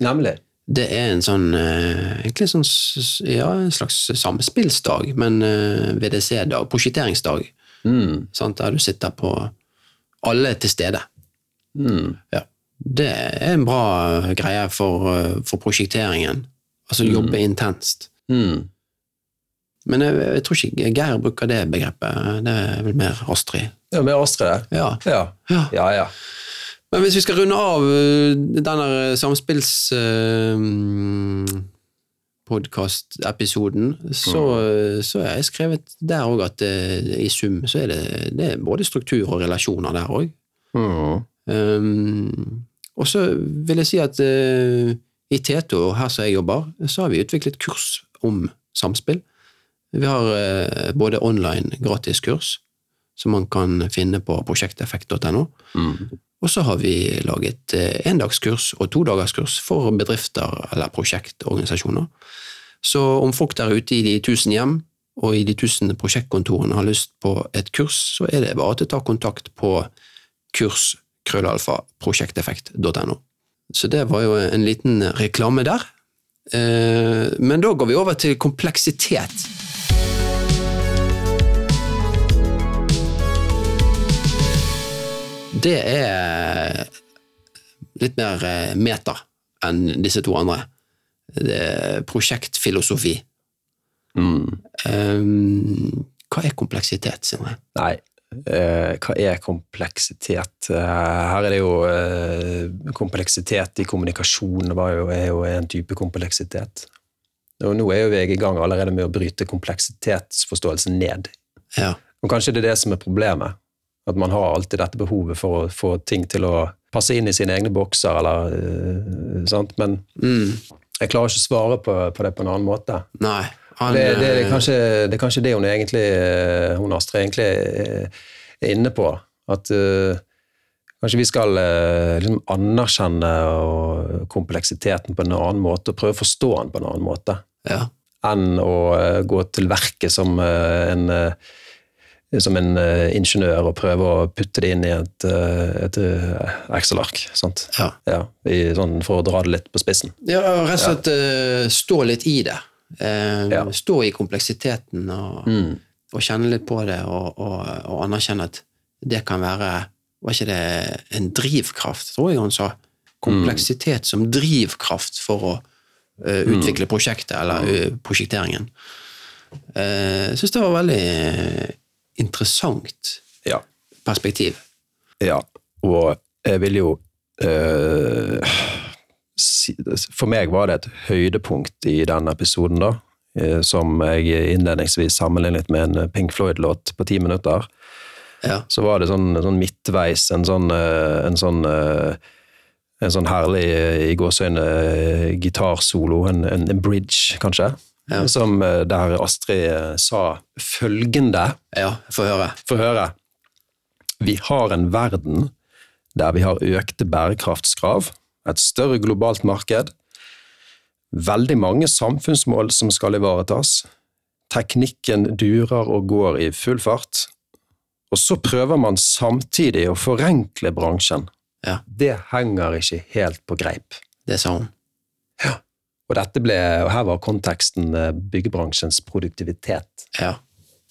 Speaker 2: Nemlig.
Speaker 1: Det er en sånn eh, egentlig sånn, ja, en slags samspillsdag, men eh, VDC-dag, prosjekteringsdag,
Speaker 2: Mm.
Speaker 1: der du sitter på alle til stede.
Speaker 2: Mm.
Speaker 1: Ja. Det er en bra greie for, eh, for prosjekteringen. Altså jobbe intenst.
Speaker 2: Mm.
Speaker 1: Men jeg, jeg tror ikke Geir bruker det begrepet. Det er vel mer Astrid.
Speaker 2: Ja, mer Astrid.
Speaker 1: Ja.
Speaker 2: ja.
Speaker 1: Ja,
Speaker 2: ja.
Speaker 1: Men hvis vi skal runde av uh, denne samspills... Uh, podkast-episoden, så, så har jeg skrevet der òg at i sum så er det, det er både struktur og relasjoner der òg.
Speaker 2: Mm.
Speaker 1: Um, og så vil jeg si at uh, i Teto, her som jeg jobber, så har vi utviklet kurs om samspill. Vi har uh, både online gratiskurs, som man kan finne på prosjekteffekt.no,
Speaker 2: Mm.
Speaker 1: og så har vi laget uh, endagskurs og todagerskurs for bedrifter eller prosjektorganisasjoner. Så om folk der ute i de tusen hjem og i de tusen prosjektkontorene har lyst på et kurs, så er det bare til å ta kontakt på kurs-prosjekteffekt.no. Så det var jo en liten reklame der. Eh, Men da går vi over til kompleksitet. Det er litt mer eh, meta enn disse to andre. Det er prosjektfilosofi.
Speaker 2: Mm.
Speaker 1: Um, Hva er kompleksitet, Sindre?
Speaker 2: Nei, eh, hva er kompleksitet? Eh, her er det jo eh, kompleksitet i kommunikasjon var jo, er jo en type kompleksitet. Og nå er jo vi i gang allerede med å bryte kompleksitetsforståelsen ned.
Speaker 1: Ja.
Speaker 2: Og kanskje det er det som er problemet. At man har alltid dette behovet for å få ting til å passe inn i sine egne bokser, eller uh, sant? Men
Speaker 1: Mm.
Speaker 2: jeg klarer ikke å svare på, på det på en annen måte.
Speaker 1: Nei. Han,
Speaker 2: Det, det, er
Speaker 1: eh,
Speaker 2: kanskje, det er kanskje det hun egentlig, eh, hun Astrid egentlig er inne på. At uh, kanskje vi skal eh, liksom anerkjenne kompleksiteten på en annen måte, og prøve å forstå den på en annen måte,
Speaker 1: ja.
Speaker 2: enn å eh, gå til verket som eh, en som en uh, ingeniør og prøve å putte det inn i et, eh, et eh, Excel-ark.
Speaker 1: Ja.
Speaker 2: Ja, sånn, for å dra det litt på spissen.
Speaker 1: ja, og rett og slett eh, stå litt i det. Uh,
Speaker 2: Ja.
Speaker 1: Stå i kompleksiteten og,
Speaker 2: Mm.
Speaker 1: og kjenne litt på det, og, og, og anerkjenne at det kan være Var ikke det en drivkraft, tror jeg han sa? Kompleksitet som drivkraft for å uh, utvikle prosjektet eller prosjekteringen. Jeg syns det var veldig interessant
Speaker 2: Ja.
Speaker 1: perspektiv.
Speaker 2: Ja, og jeg vil jo eh, si, For meg var det et høydepunkt i den episoden, da. eh, som jeg innledningsvis sammenlignet med en Pink Floyd-låt på ti minutter.
Speaker 1: Ja.
Speaker 2: Så var det sånn, sånn midtveis, en sånn, eh, en sånn eh, en sånn herlig i gåseøyne gitarsolo, en, en, en bridge, kanskje,
Speaker 1: Ja.
Speaker 2: som eh, der Astrid eh, sa følgende
Speaker 1: ja, få høre.
Speaker 2: få høre. Vi har en verden der vi har økte bærekraftskrav, et større globalt marked, veldig mange samfunnsmål som skal ivaretas, teknikken durer og går i full fart, og så prøver man samtidig å forenkle bransjen.
Speaker 1: Ja.
Speaker 2: Det henger ikke helt på greip.
Speaker 1: Det sa hun.
Speaker 2: Og dette ble, og her var konteksten eh, byggebransjens produktivitet.
Speaker 1: Ja.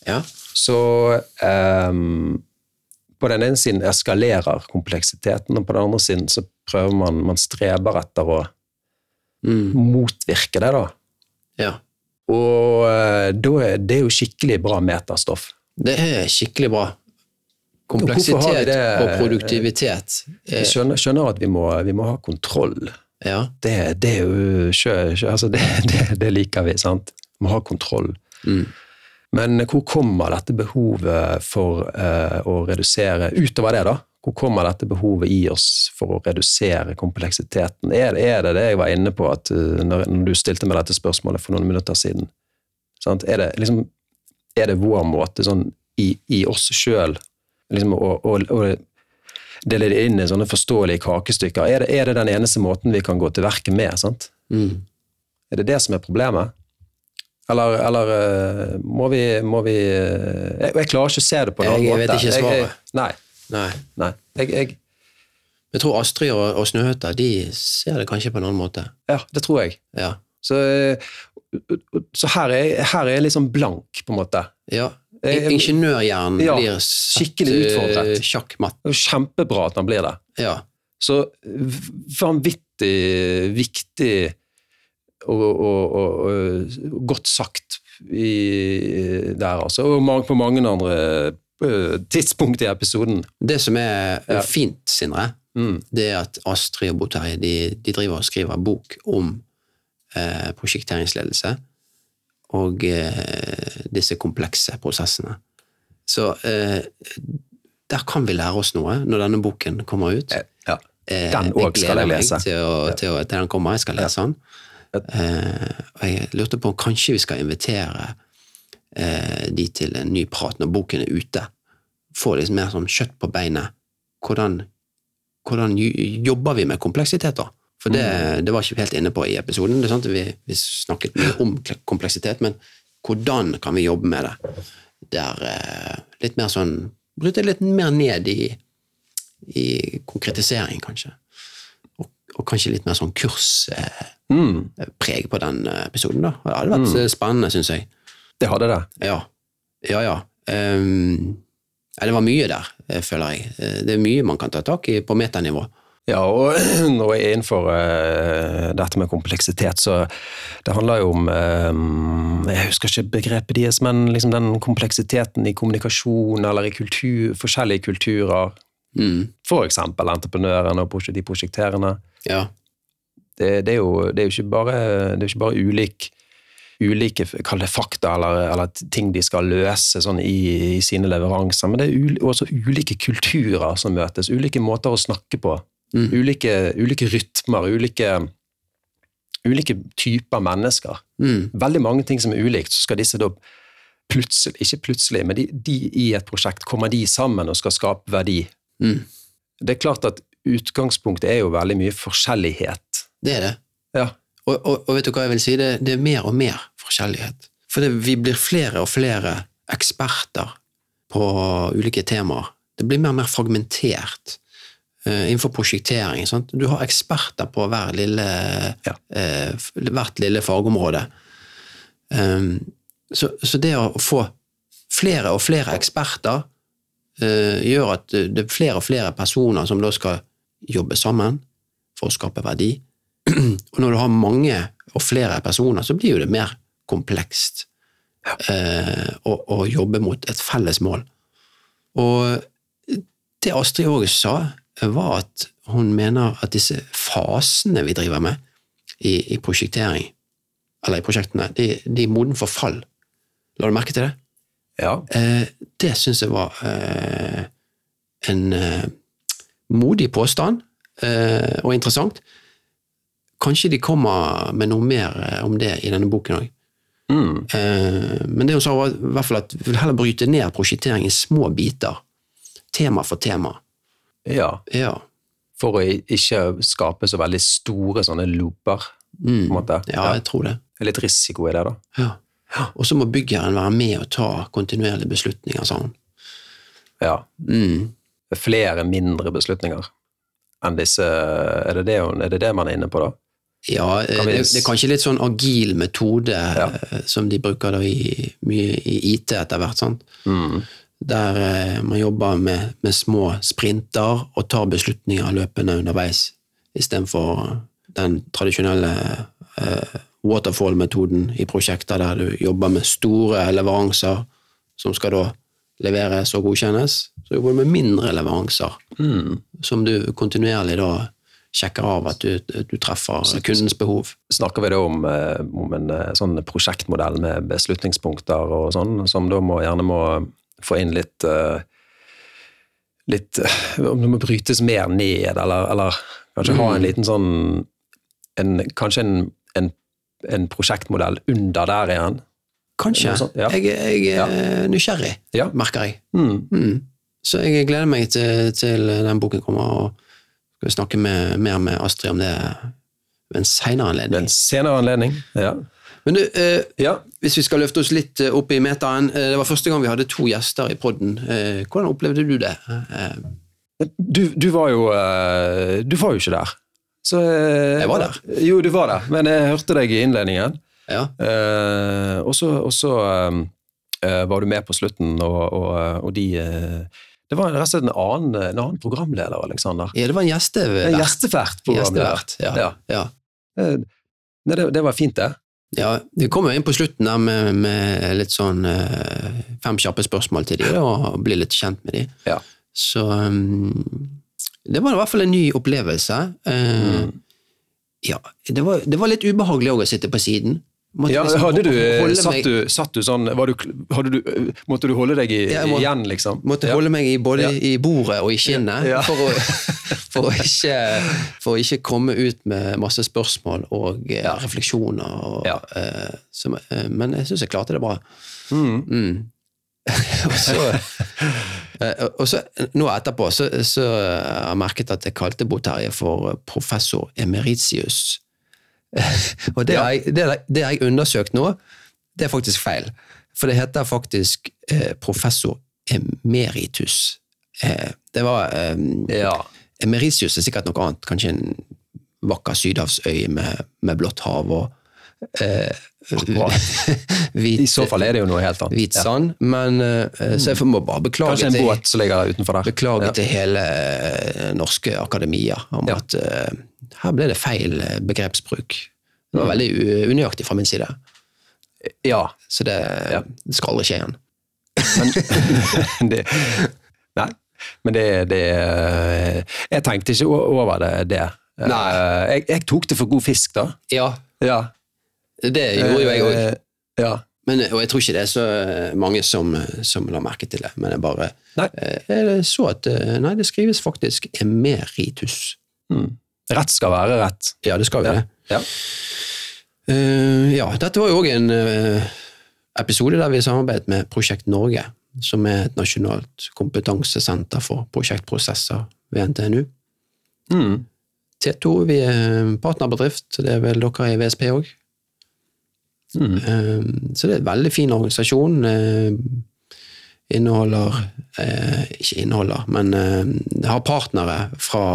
Speaker 1: Ja.
Speaker 2: Så um, på den ene siden eskalerer kompleksiteten, og på den andre siden så prøver man, man streber etter å
Speaker 1: Mm.
Speaker 2: motvirke det, da.
Speaker 1: Ja.
Speaker 2: Og eh, da er det jo skikkelig bra metastoff.
Speaker 1: Det er skikkelig bra. Kompleksitet og produktivitet.
Speaker 2: Jeg skjønner, skjønner at vi må, vi må ha kontroll.
Speaker 1: Ja.
Speaker 2: Det, det er jo sjø, sjø, altså det, [LAUGHS] det, det liker vi, sant? Må ha kontroll.
Speaker 1: Mm.
Speaker 2: Men hvor kommer dette behovet for eh, å redusere Utover det, da. Hvor kommer dette behovet i oss for å redusere kompleksiteten? Er, er det det jeg var inne på at eh, når, når du stilte meg dette spørsmålet for noen minutter siden? Sant? Er, det, liksom, er det vår måte sånn i, i oss sjøl liksom, å, å, å dele det inn i sånne forståelige kakestykker? Er det, er det den eneste måten vi kan gå til verket med? sant?
Speaker 1: Mm.
Speaker 2: Er det det som er problemet? Eller, eller øh, må vi, må vi øh, jeg, jeg klarer ikke å se det på en annen måte.
Speaker 1: Jeg vet ikke svaret.
Speaker 2: Jeg, nei.
Speaker 1: Nei.
Speaker 2: nei. Jeg, jeg,
Speaker 1: tror Astrid og, og Snøhetta de ser det kanskje på en annen måte.
Speaker 2: ja, det tror jeg.
Speaker 1: Ja.
Speaker 2: Så, øh, så her, er, her er jeg liksom blank, på en måte.
Speaker 1: ja.
Speaker 2: Jeg-
Speaker 1: Ingeniørhjernen
Speaker 2: Ja,
Speaker 1: blir
Speaker 2: skikkelig utfordret.
Speaker 1: eh, sjakkmatt.
Speaker 2: Er jo kjempebra at han blir det.
Speaker 1: Ja.
Speaker 2: Så vanvittig viktig og, og, og, og godt sagt i, der, altså. Og på mange andre øh, tidspunkt i episoden.
Speaker 1: Det som er
Speaker 2: Ja.
Speaker 1: fint, Sindre,
Speaker 2: Mm.
Speaker 1: det er at Astrid og Bo Terje de, de driver og skriver bok om eh, prosjekteringsledelse og eh, disse komplekse prosessene. Så eh, der kan vi lære oss noe når denne boken kommer ut.
Speaker 2: Ja.
Speaker 1: Eh,
Speaker 2: Den også skal jeg lese.
Speaker 1: Til, å, til, å, til den kommer. Jeg skal lese den. Eh, og jeg lurte på om kanskje vi skal invitere eh, de til en ny prat når boken er ute. Få litt mer sånn kjøtt på beinet. Hvordan, hvordan jobber vi med kompleksiteter? For det, det var ikke vi helt inne på i episoden. Det er sant? Vi, vi snakket mye om kompleksitet, men hvordan kan vi jobbe med det? Det er eh, litt mer sånn Bryte litt mer ned i, i konkretisering, kanskje. Og, og kanskje litt mer sånn kurspreg
Speaker 2: Mm,
Speaker 1: på den eh, episoden, da. Det hadde vært mm. spennende, syns jeg.
Speaker 2: det hadde det.
Speaker 1: Ja. Ja, ja. Um, ja. Det var mye der, eh, føler jeg. Eh, Det er mye man kan ta tak i på metanivå.
Speaker 2: Ja, og [CLEARS THROAT] når jeg er innenfor uh, dette med kompleksitet, så det handler jo om uh, Jeg husker ikke begrepet deres, men liksom den kompleksiteten i kommunikasjon eller i kultur, forskjellige kulturer.
Speaker 1: Mm.
Speaker 2: For eksempel entreprenørene og de prosjekterende.
Speaker 1: Ja.
Speaker 2: Det, det, er jo, det er jo ikke bare, det er ikke bare ulik, ulike fakta eller, eller ting de skal løse sånn i, i sine leveranser, men det er ul, også ulike kulturer som møtes, ulike måter å snakke på.
Speaker 1: Mm.
Speaker 2: Ulike, ulike rytmer, ulike, ulike typer mennesker.
Speaker 1: Mm.
Speaker 2: Veldig mange ting som er ulikt, så skal disse da plutselig, ikke plutselig, men de, de i et prosjekt kommer de sammen og skal skape verdi.
Speaker 1: Mm.
Speaker 2: Det er klart at utgangspunktet er jo veldig mye forskjellighet.
Speaker 1: Det er det.
Speaker 2: Ja.
Speaker 1: Og, og, og vet du hva jeg vil si? Det, det er mer og mer forskjellighet. For det, vi blir flere og flere eksperter på ulike temaer. Det blir mer og mer fragmentert innenfor prosjektering. Sant? Du har eksperter på hver lille,
Speaker 2: Ja.
Speaker 1: eh, hvert lille fagområde. Um, så, så det å få flere og flere eksperter eh, gjør at det er flere og flere personer som da skal jobbe sammen for å skape verdi. [CLEARS THROAT] Og når du har mange og flere personer, så blir jo det mer komplekst eh, å, å jobbe mot et felles mål. Og det Astrid òg sa, var at hun mener at disse fasene vi driver med i, i prosjektering, eller i prosjektene, de, de er moden for fall. La du merke til det?
Speaker 2: Ja.
Speaker 1: Eh, det syns jeg var eh, en eh, modig påstand, eh, og interessant. Kanskje de kommer med noe mer eh, om det i denne boken òg.
Speaker 2: Mm.
Speaker 1: Eh, men det hun sa, var i hvert fall at vi vil heller bryte ned prosjektering i små biter. Tema for tema.
Speaker 2: Ja.
Speaker 1: Ja.
Speaker 2: For å ikke skape så veldig store sånne looper,
Speaker 1: Mm. ja, jeg tror det.
Speaker 2: Det er litt risiko i det, da.
Speaker 1: Ja. Og så må byggeren være med og ta kontinuerlige beslutninger, sa han.
Speaker 2: Ja.
Speaker 1: Mm.
Speaker 2: Flere mindre beslutninger enn disse Er det det, er det, det man er inne på, da?
Speaker 1: Ja, eh,
Speaker 2: Kan vi
Speaker 1: det, det er kanskje litt sånn agil metode
Speaker 2: Ja.
Speaker 1: eh, som de bruker da i, mye i IT etter hvert. sant?
Speaker 2: Mm.
Speaker 1: Der eh, man jobber med, med små sprinter og tar beslutninger løpende underveis, istedenfor den tradisjonelle eh, waterfall-metoden i prosjekter der du jobber med store leveranser som skal da leveres og godkjennes. Så jobber du med mindre leveranser som du kontinuerlig da sjekker av at du, du treffer kundens behov.
Speaker 2: Snakker vi da om, eh, om en eh, sånn prosjektmodell med beslutningspunkter og sånn, som da må, gjerne må få inn litt eh, litt Om det må brytes mer ned, eller, eller kanskje ha en liten sånn en, Kanskje en, en, en prosjektmodell under der igjen?
Speaker 1: Kanskje.
Speaker 2: Sånt, ja.
Speaker 1: Jeg, jeg er nysgjerrig,
Speaker 2: Ja.
Speaker 1: merker jeg.
Speaker 2: Mm.
Speaker 1: Mm. Så jeg gleder meg til, til den boken kommer, og skal snakke med, mer med Astrid om det ved en senere
Speaker 2: Ved
Speaker 1: anledning.
Speaker 2: en senere anledning. Ja.
Speaker 1: Men du, eh,
Speaker 2: ja.
Speaker 1: hvis vi skal løfte oss litt eh, opp i metaen, eh, det var første gang vi hadde to gjester i podden. Eh, hvordan opplevde du det? Eh,
Speaker 2: Du, du var jo eh, Du var jo ikke der. Så, eh,
Speaker 1: Jeg var der.
Speaker 2: Jo, du var der, men jeg hørte deg i innledningen.
Speaker 1: ja.
Speaker 2: Eh, og så var du med på slutten, og, og, og de Det var rett og slett en annen, en annen programleder, Aleksander.
Speaker 1: ja, det var en gjestevert.
Speaker 2: En gjestevert programleder.
Speaker 1: Gjestevert, ja.
Speaker 2: Ja.
Speaker 1: ja.
Speaker 2: Det, det var fint, det.
Speaker 1: Ja, Vi kom jo inn på slutten der med, med litt sånn eh, fem kjappe spørsmål til de, og bli litt kjent med de.
Speaker 2: Ja.
Speaker 1: Så um, det var i hvert fall en ny opplevelse. Eh,
Speaker 2: Mm.
Speaker 1: Ja, det var, det var litt ubehagelig òg å sitte på siden.
Speaker 2: Ja,
Speaker 1: liksom
Speaker 2: hadde du, satt, du, satt du sånn var du, du, Måtte du holde deg i,
Speaker 1: Ja, må-
Speaker 2: igjen, liksom?
Speaker 1: Måtte
Speaker 2: ja.
Speaker 1: holde meg i både i bordet og i
Speaker 2: kinnet
Speaker 1: for, å, [LAUGHS] for, å ikke, for å ikke komme ut med masse spørsmål og eh, refleksjoner. Og, eh, som, uh, men jeg syns jeg klarte det bra.
Speaker 2: Mm.
Speaker 1: Mm. [LAUGHS] og, så, uh, og så nå etterpå så, så har jeg merket at jeg kalte Bo Terje for professor emeritius. Og det har jeg, det, det jeg undersøkt nå, det er faktisk feil. For det heter faktisk eh, professor emeritus. Eh, det var eh,
Speaker 2: Ja.
Speaker 1: Emeritius er sikkert noe annet, kanskje en vakker sydhavsøy med, med blått hav og eh, [LAUGHS] hvit,
Speaker 2: I så fall er det jo noe helt annet.
Speaker 1: hvit sand. Men, eh, så jeg må bare beklage,
Speaker 2: Kanskje en
Speaker 1: til,
Speaker 2: båt som ligger utenfor der.
Speaker 1: beklage
Speaker 2: Ja.
Speaker 1: til hele eh, norske akademia om
Speaker 2: Ja.
Speaker 1: at her ble det feil eh, begrepsbruk. Det
Speaker 2: Mm.
Speaker 1: var veldig unøyaktig fra min side,
Speaker 2: Ja.
Speaker 1: så det,
Speaker 2: Ja.
Speaker 1: det skal aldri skje igjen.
Speaker 2: Men [LAUGHS] [LAUGHS] det, Nei, men det, det Jeg tenkte ikke over det. det.
Speaker 1: Nei.
Speaker 2: Eh, Jeg, jeg tok det for god fisk, da.
Speaker 1: Ja,
Speaker 2: Ja.
Speaker 1: det gjorde jo jeg òg.
Speaker 2: Eh, Ja.
Speaker 1: Men, og jeg tror ikke det er så mange som, som la merke til det, men jeg bare
Speaker 2: Nei.
Speaker 1: jeg så at nei, det skrives faktisk emeritus.
Speaker 2: Mm. Rett skal være rett.
Speaker 1: Ja, det skal jo
Speaker 2: Ja.
Speaker 1: det.
Speaker 2: Ja.
Speaker 1: Uh, ja, dette var jo òg en uh, episode der vi samarbeidet med Prosjekt Norge, som er et nasjonalt kompetansesenter for prosjektprosesser ved NTNU.
Speaker 2: Mm.
Speaker 1: T2, vi er partnerbedrift, det er vel dere i VSP òg.
Speaker 2: Mm.
Speaker 1: Så det er en veldig fin organisasjon. eh, Inneholder eh, Ikke inneholder, men har partnere fra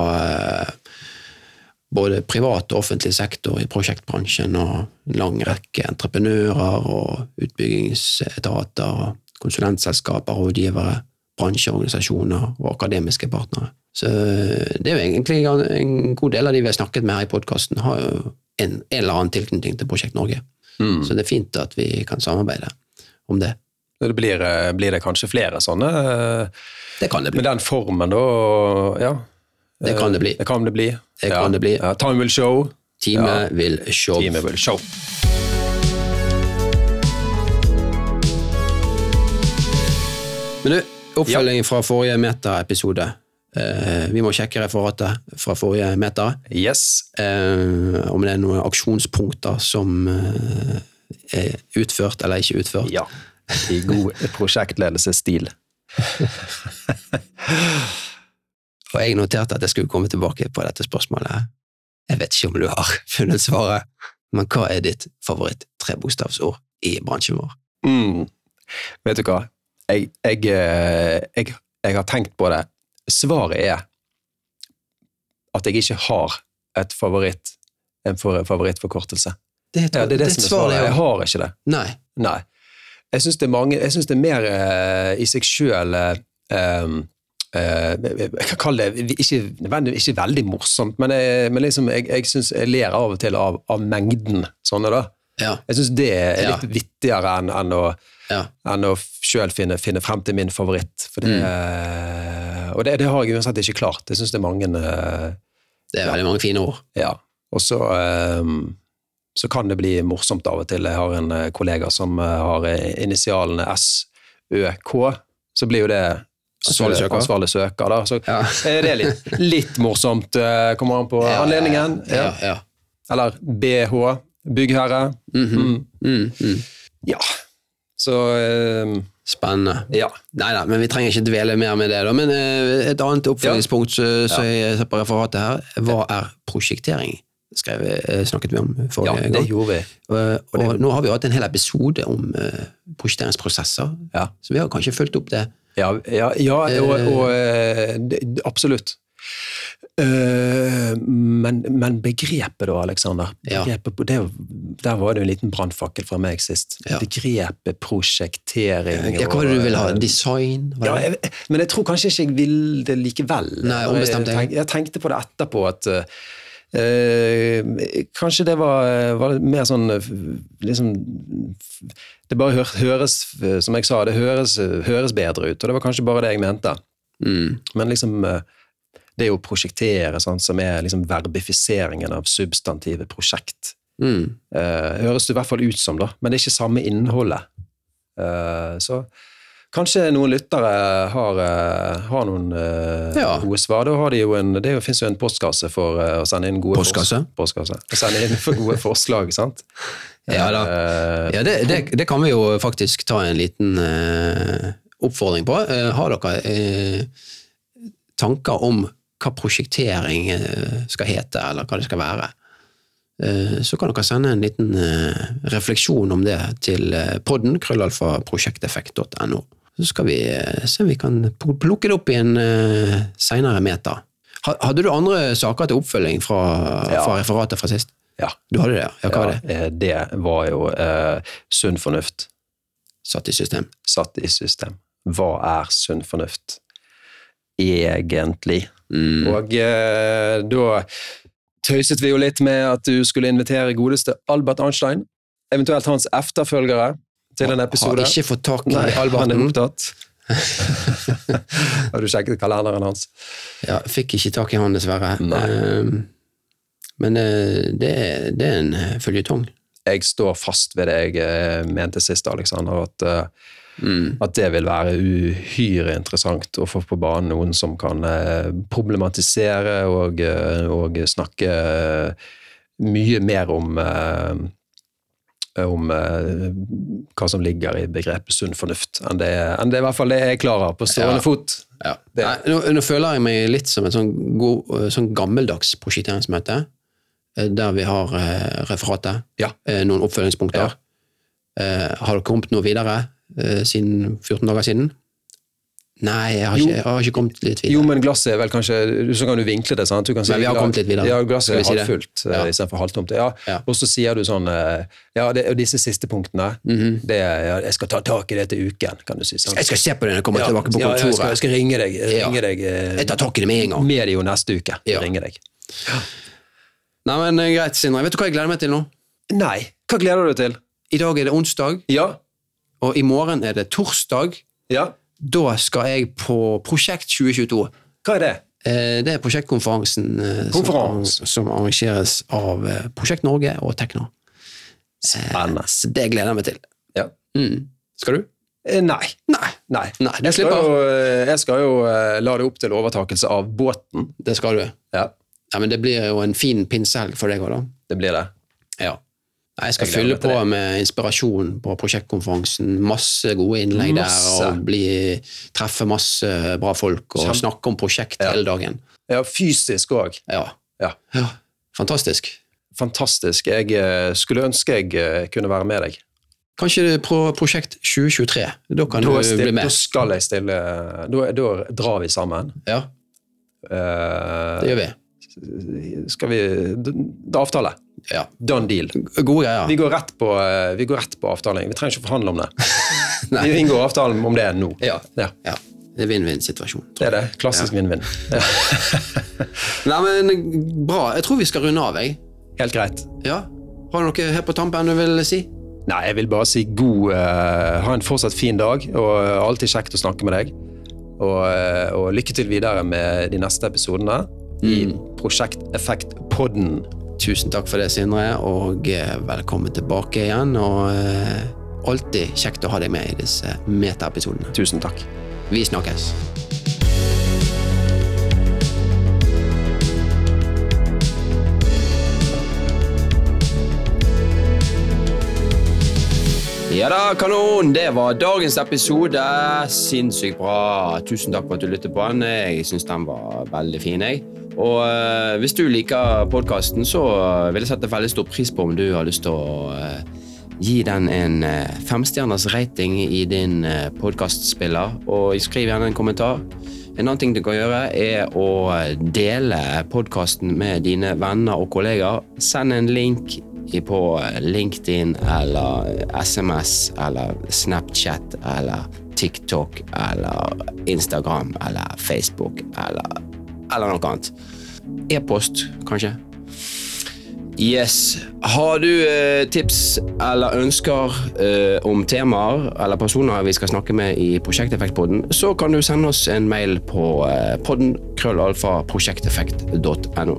Speaker 1: både privat og offentlig sektor i prosjektbransjen, og en lang rekke entreprenører og utbyggingsetater, og konsulentselskaper, rådgivere, bransjeorganisasjoner og akademiske partnere. Så det er jo egentlig en god del av de vi har snakket med her i podkasten, har jo en, en eller annen tilknytning til Prosjekt Norge.
Speaker 2: Mm.
Speaker 1: Så det er fint at vi kan samarbeide om det.
Speaker 2: Det blir, eh, blir det kanskje flere sånne eh,
Speaker 1: Det kan det bli.
Speaker 2: med den formen, da? Ja.
Speaker 1: Det kan det bli.
Speaker 2: Det kan det bli.
Speaker 1: Det kan det bli.
Speaker 2: Ja, time will show.
Speaker 1: Teamet vil show.
Speaker 2: Time will show.
Speaker 1: Men du, oppfølging fra forrige meta-episode. Eh, vi må sjekke referatet fra forrige meta.
Speaker 2: Yes.
Speaker 1: Uh, om det er noen aksjonspunkter som uh, er utført eller ikke utført.
Speaker 2: Ja. I god [LAUGHS] prosjektledelsesstil. [LAUGHS]
Speaker 1: Og jeg noterte at jeg skulle komme tilbake på dette spørsmålet. Jeg vet ikke om du har [LAUGHS] funnet svaret, men hva er ditt favoritt trebokstavsord i bransjen vår?
Speaker 2: Mm. Vet du hva? Jeg, jeg, eh, jeg, jeg har tenkt på det. Svaret er at jeg ikke har et favoritt, en favorittforkortelse.
Speaker 1: Det,
Speaker 2: Ja, det er det, som er svaret. Jeg har ikke det.
Speaker 1: Nei.
Speaker 2: Nei. Jeg syns det er det er mer eh, i seg sjøl Jeg kan det ikke, ikke veldig morsomt, men, jeg, men liksom, jeg, jeg, synes jeg ler av og til av, av mengden sånne, da.
Speaker 1: Ja.
Speaker 2: Jeg syns det er
Speaker 1: Ja.
Speaker 2: litt vittigere enn, enn å,
Speaker 1: Ja.
Speaker 2: enn å sjøl finne, finne frem til min favoritt. For det,
Speaker 1: Mm.
Speaker 2: Og det, det har jeg uansett ikke klart. Jeg syns det er mange eh,
Speaker 1: Det er veldig mange fine ord.
Speaker 2: Ja. Og så, eh, så kan det bli morsomt av og til. Jeg har en eh, kollega som eh, har initialene SØK. Så blir jo det
Speaker 1: Ansvarlig søker.
Speaker 2: Ansvarlig søker da. Så
Speaker 1: Ja.
Speaker 2: er litt, litt morsomt, eh, kommer an på
Speaker 1: Ja,
Speaker 2: anledningen.
Speaker 1: Ja,
Speaker 2: Ja.
Speaker 1: ja.
Speaker 2: Eller BH, byggherre.
Speaker 1: Mhm. Mm, mm.
Speaker 2: Ja. Så um,
Speaker 1: Spennende.
Speaker 2: ja.
Speaker 1: Nei da, men vi trenger ikke dvele mer med det. da. Men uh, et annet oppfølgingspunkt så jeg ser på referatet her, hva er prosjektering? Skrev, eh, snakket vi om
Speaker 2: ja,
Speaker 1: forrige
Speaker 2: det
Speaker 1: gang.
Speaker 2: gjorde vi.
Speaker 1: Og, og nå har vi hatt en hel episode om uh, prosjekteringsprosesser,
Speaker 2: Ja.
Speaker 1: så vi har kanskje fulgt opp det.
Speaker 2: Ja, ja, ja og, og eh, absolutt. Eh, men, men begrepet da, Aleksander, er der var det jo en liten brannfakkel fra meg sist. Begrepet prosjektering
Speaker 1: Ja, hva var det du ville ha?
Speaker 2: eh,
Speaker 1: Design?
Speaker 2: Ja, jeg, men jeg tror kanskje ikke jeg vil det likevel.
Speaker 1: Nei, ombestemt
Speaker 2: jeg tenkte på det etterpå at eh, eh, Kanskje det var, var mer sånn eh, liksom Det bare hør, høres, eh, som jeg sa, det høres, høres bedre ut, og det var kanskje bare det jeg mente.
Speaker 1: Mm.
Speaker 2: Men liksom eh, det å prosjektere, sånn, som er liksom verbifiseringen av substantivet prosjekt,
Speaker 1: Mm.
Speaker 2: eh, høres det i hvert fall ut som, da. Men det er ikke samme innholdet. Eh, så kanskje noen lyttere har, eh, har noen eh,
Speaker 1: Ja.
Speaker 2: gode svar. Da har de jo en, det finnes jo en postkasse for eh, å sende inn gode
Speaker 1: Postkasse?
Speaker 2: postkasse. Å sende inn for gode [LAUGHS] forslag, sant?
Speaker 1: Ja da. Ja, det, det, det kan vi jo faktisk ta en liten uh, oppfordring på. Uh, har dere uh, tanker om hva prosjektering skal hete, eller hva det skal være? Så kan dere sende en liten refleksjon om det til podden, krøllalfa prosjekteffekt.no. Så skal vi eh, se om vi kan plukke det opp i en uh, seinere meta. Hadde du andre saker til oppfølging fra,
Speaker 2: Ja.
Speaker 1: fra referatet fra sist?
Speaker 2: ja.
Speaker 1: Du hadde det, ja? ja hva var det?
Speaker 2: Eh, det var jo eh, sunn fornuft
Speaker 1: Satt i system?
Speaker 2: satt i system. Hva er sunn fornuft egentlig?
Speaker 1: Mm.
Speaker 2: Og eh, da tøyset vi jo litt med at du skulle invitere godeste Albert Einstein, eventuelt hans efterfølgere, til en episode.
Speaker 1: Har ikke fått tak i
Speaker 2: Nei, han er opptatt. [LAUGHS] Har du sjekket kalenderen hans?
Speaker 1: Ja, fikk ikke tak i han, dessverre.
Speaker 2: Nei.
Speaker 1: Ehm, men eh, det, det er en eh, føljetong.
Speaker 2: Jeg står fast ved det jeg eh, mente sist, Alexander, at,
Speaker 1: Mm.
Speaker 2: at det vil være uhyre interessant å få på banen noen som kan problematisere og, og snakke mye mer om om eh, hva som ligger i begrepet sunn fornuft, enn det, enn det i hvert fall det jeg klarer på stående
Speaker 1: Ja.
Speaker 2: fot.
Speaker 1: Ja.
Speaker 2: Det-
Speaker 1: Nei, nå, nå føler jeg meg litt som et sånn, god, sånn gammeldags prosjekteringsmøte, eh, der vi har eh, referatet,
Speaker 2: Ja.
Speaker 1: eh, noen oppfølgingspunkter. Eh, har det kommet noe videre eh, siden 14 dager siden? Nei, jeg har, ikke, jeg har ikke kommet litt videre.
Speaker 2: Jo, men glasset er vel kanskje Så kan du vinkle det, sant? Du kan si,
Speaker 1: Men vi har kommet litt videre.
Speaker 2: Ja, glasset er
Speaker 1: si
Speaker 2: halvfullt
Speaker 1: Ja.
Speaker 2: ja. istedenfor halvtomt. Ja.
Speaker 1: Ja.
Speaker 2: Og så sier du sånn eh, Ja, det, og disse siste punktene
Speaker 1: Mhm.
Speaker 2: det, ja, Jeg skal ta tak i det til uken, kan du si. Sant?
Speaker 1: Jeg skal se på det når jeg kommer
Speaker 2: ja,
Speaker 1: tilbake på
Speaker 2: ja,
Speaker 1: kontoret.
Speaker 2: jeg, skal, jeg skal ringe deg.
Speaker 1: Ja.
Speaker 2: Ringe deg eh,
Speaker 1: Jeg tar tak i det med en gang.
Speaker 2: Med deg jo neste uke.
Speaker 1: Ja.
Speaker 2: Ringe deg.
Speaker 1: Nei, men eh, Greit, Sindre. Vet du hva jeg gleder meg til nå?
Speaker 2: Nei, hva gleder du deg til?
Speaker 1: I dag er det onsdag,
Speaker 2: Ja.
Speaker 1: og i morgen er det torsdag.
Speaker 2: Ja.
Speaker 1: Da skal jeg på Prosjekt 2022.
Speaker 2: Hva er det?
Speaker 1: Eh, Det er prosjektkonferansen eh,
Speaker 2: Konferans.
Speaker 1: som, arrangeres av eh, Prosjekt Norge og Tekna.
Speaker 2: Spennende.
Speaker 1: Det gleder jeg meg til.
Speaker 2: Ja.
Speaker 1: Mm. Skal du?
Speaker 2: Nei.
Speaker 1: Nei,
Speaker 2: Nei.
Speaker 1: Nei,
Speaker 2: jeg, skal jo, jeg skal jo la det opp til overtakelse av båten.
Speaker 1: det skal du.
Speaker 2: Ja,
Speaker 1: Ja, Men det blir jo en fin pinsehelg for deg òg, da.
Speaker 2: det blir det.
Speaker 1: Ja. Jeg skal
Speaker 2: Jeg
Speaker 1: fylle på med inspirasjon på prosjektkonferansen. Masse gode innlegg
Speaker 2: Masse.
Speaker 1: der, og bli, treffe masse bra folk og
Speaker 2: Kjem.
Speaker 1: snakke om prosjekt
Speaker 2: Ja.
Speaker 1: hele dagen.
Speaker 2: Ja, fysisk òg.
Speaker 1: Ja.
Speaker 2: Ja.
Speaker 1: ja. Fantastisk.
Speaker 2: Fantastisk. Jeg eh, skulle ønske jeg eh, kunne være med deg.
Speaker 1: Kanskje på prosjekt 2023. Da kan
Speaker 2: Da,
Speaker 1: du bli med.
Speaker 2: da skal jeg stille Da, da drar vi sammen.
Speaker 1: Ja,
Speaker 2: Uh,
Speaker 1: det gjør vi.
Speaker 2: skal vi da avtaler Avtale.
Speaker 1: Ja.
Speaker 2: Done deal.
Speaker 1: Gode greier.
Speaker 2: Vi går rett på, eh, vi går rett på avtaling. Vi trenger ikke forhandle om det. [LAUGHS]
Speaker 1: Nei.
Speaker 2: Vi inngår avtalen om det nå.
Speaker 1: Ja.
Speaker 2: Ja,
Speaker 1: ja. Det er vinn-vinn-situasjon.
Speaker 2: det er det. Klassisk vinn-vinn. Ja. [LAUGHS]
Speaker 1: Nei, men bra. Jeg tror vi skal runde av, jeg.
Speaker 2: Helt greit.
Speaker 1: Ja. Har du noe her på tampen du vil si?
Speaker 2: Nei, jeg vil bare si god uh, Ha en fortsatt fin dag, og alltid kjekt å snakke med deg. Og, uh, og lykke til videre med de neste episodene i Prosjekt Effekt-podden.
Speaker 1: Tusen takk for det, Sindre, og velkommen tilbake igjen. Og alltid kjekt å ha deg med i disse metaepisodene.
Speaker 2: Tusen takk.
Speaker 1: Vi snakkes. Ja da, kanon! Det var dagens episode. Sinnssykt bra. Tusen takk for at du lyttet på den. Jeg syns den var veldig fin. jeg. Og uh, hvis du liker podkasten, så vil jeg sette veldig stor pris på om du har lyst til å uh, gi den en uh, femstjerners rating i din uh, podkastspiller. Og skriv gjerne en kommentar. En annen ting du kan gjøre, er å dele podkasten med dine venner og kollegaer. Send en link på LinkedIn eller SMS eller Snapchat eller TikTok eller Instagram eller Facebook eller, eller noe annet. E-post, kanskje. Yes. Har du eh, tips eller ønsker eh, om temaer eller personer vi skal snakke med i Prosjekteffektpodden, så kan du sende oss en mail på eh, podden krøllalfa prosjekteffekt.no.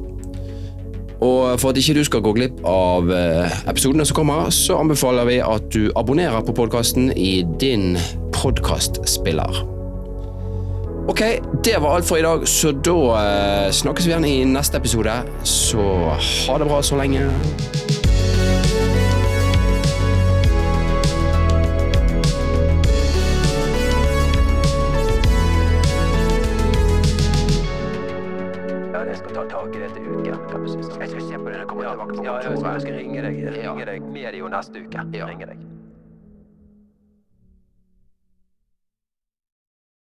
Speaker 1: Og for at ikke du skal gå glipp av eh, episodene som kommer, så anbefaler vi at du abonnerer på podkasten i din podkastspiller. Ok, det var alt for i dag, så da eh, snakkes vi igjen i neste episode. Så ha det bra så lenge.
Speaker 2: Ja, jeg skal ta tak i det til.
Speaker 1: Jeg skal se på det når jeg kommer tilbake på
Speaker 2: Ja, jeg skal ringe deg, ringe deg medio neste uke.
Speaker 1: Ja.
Speaker 2: Ringe deg.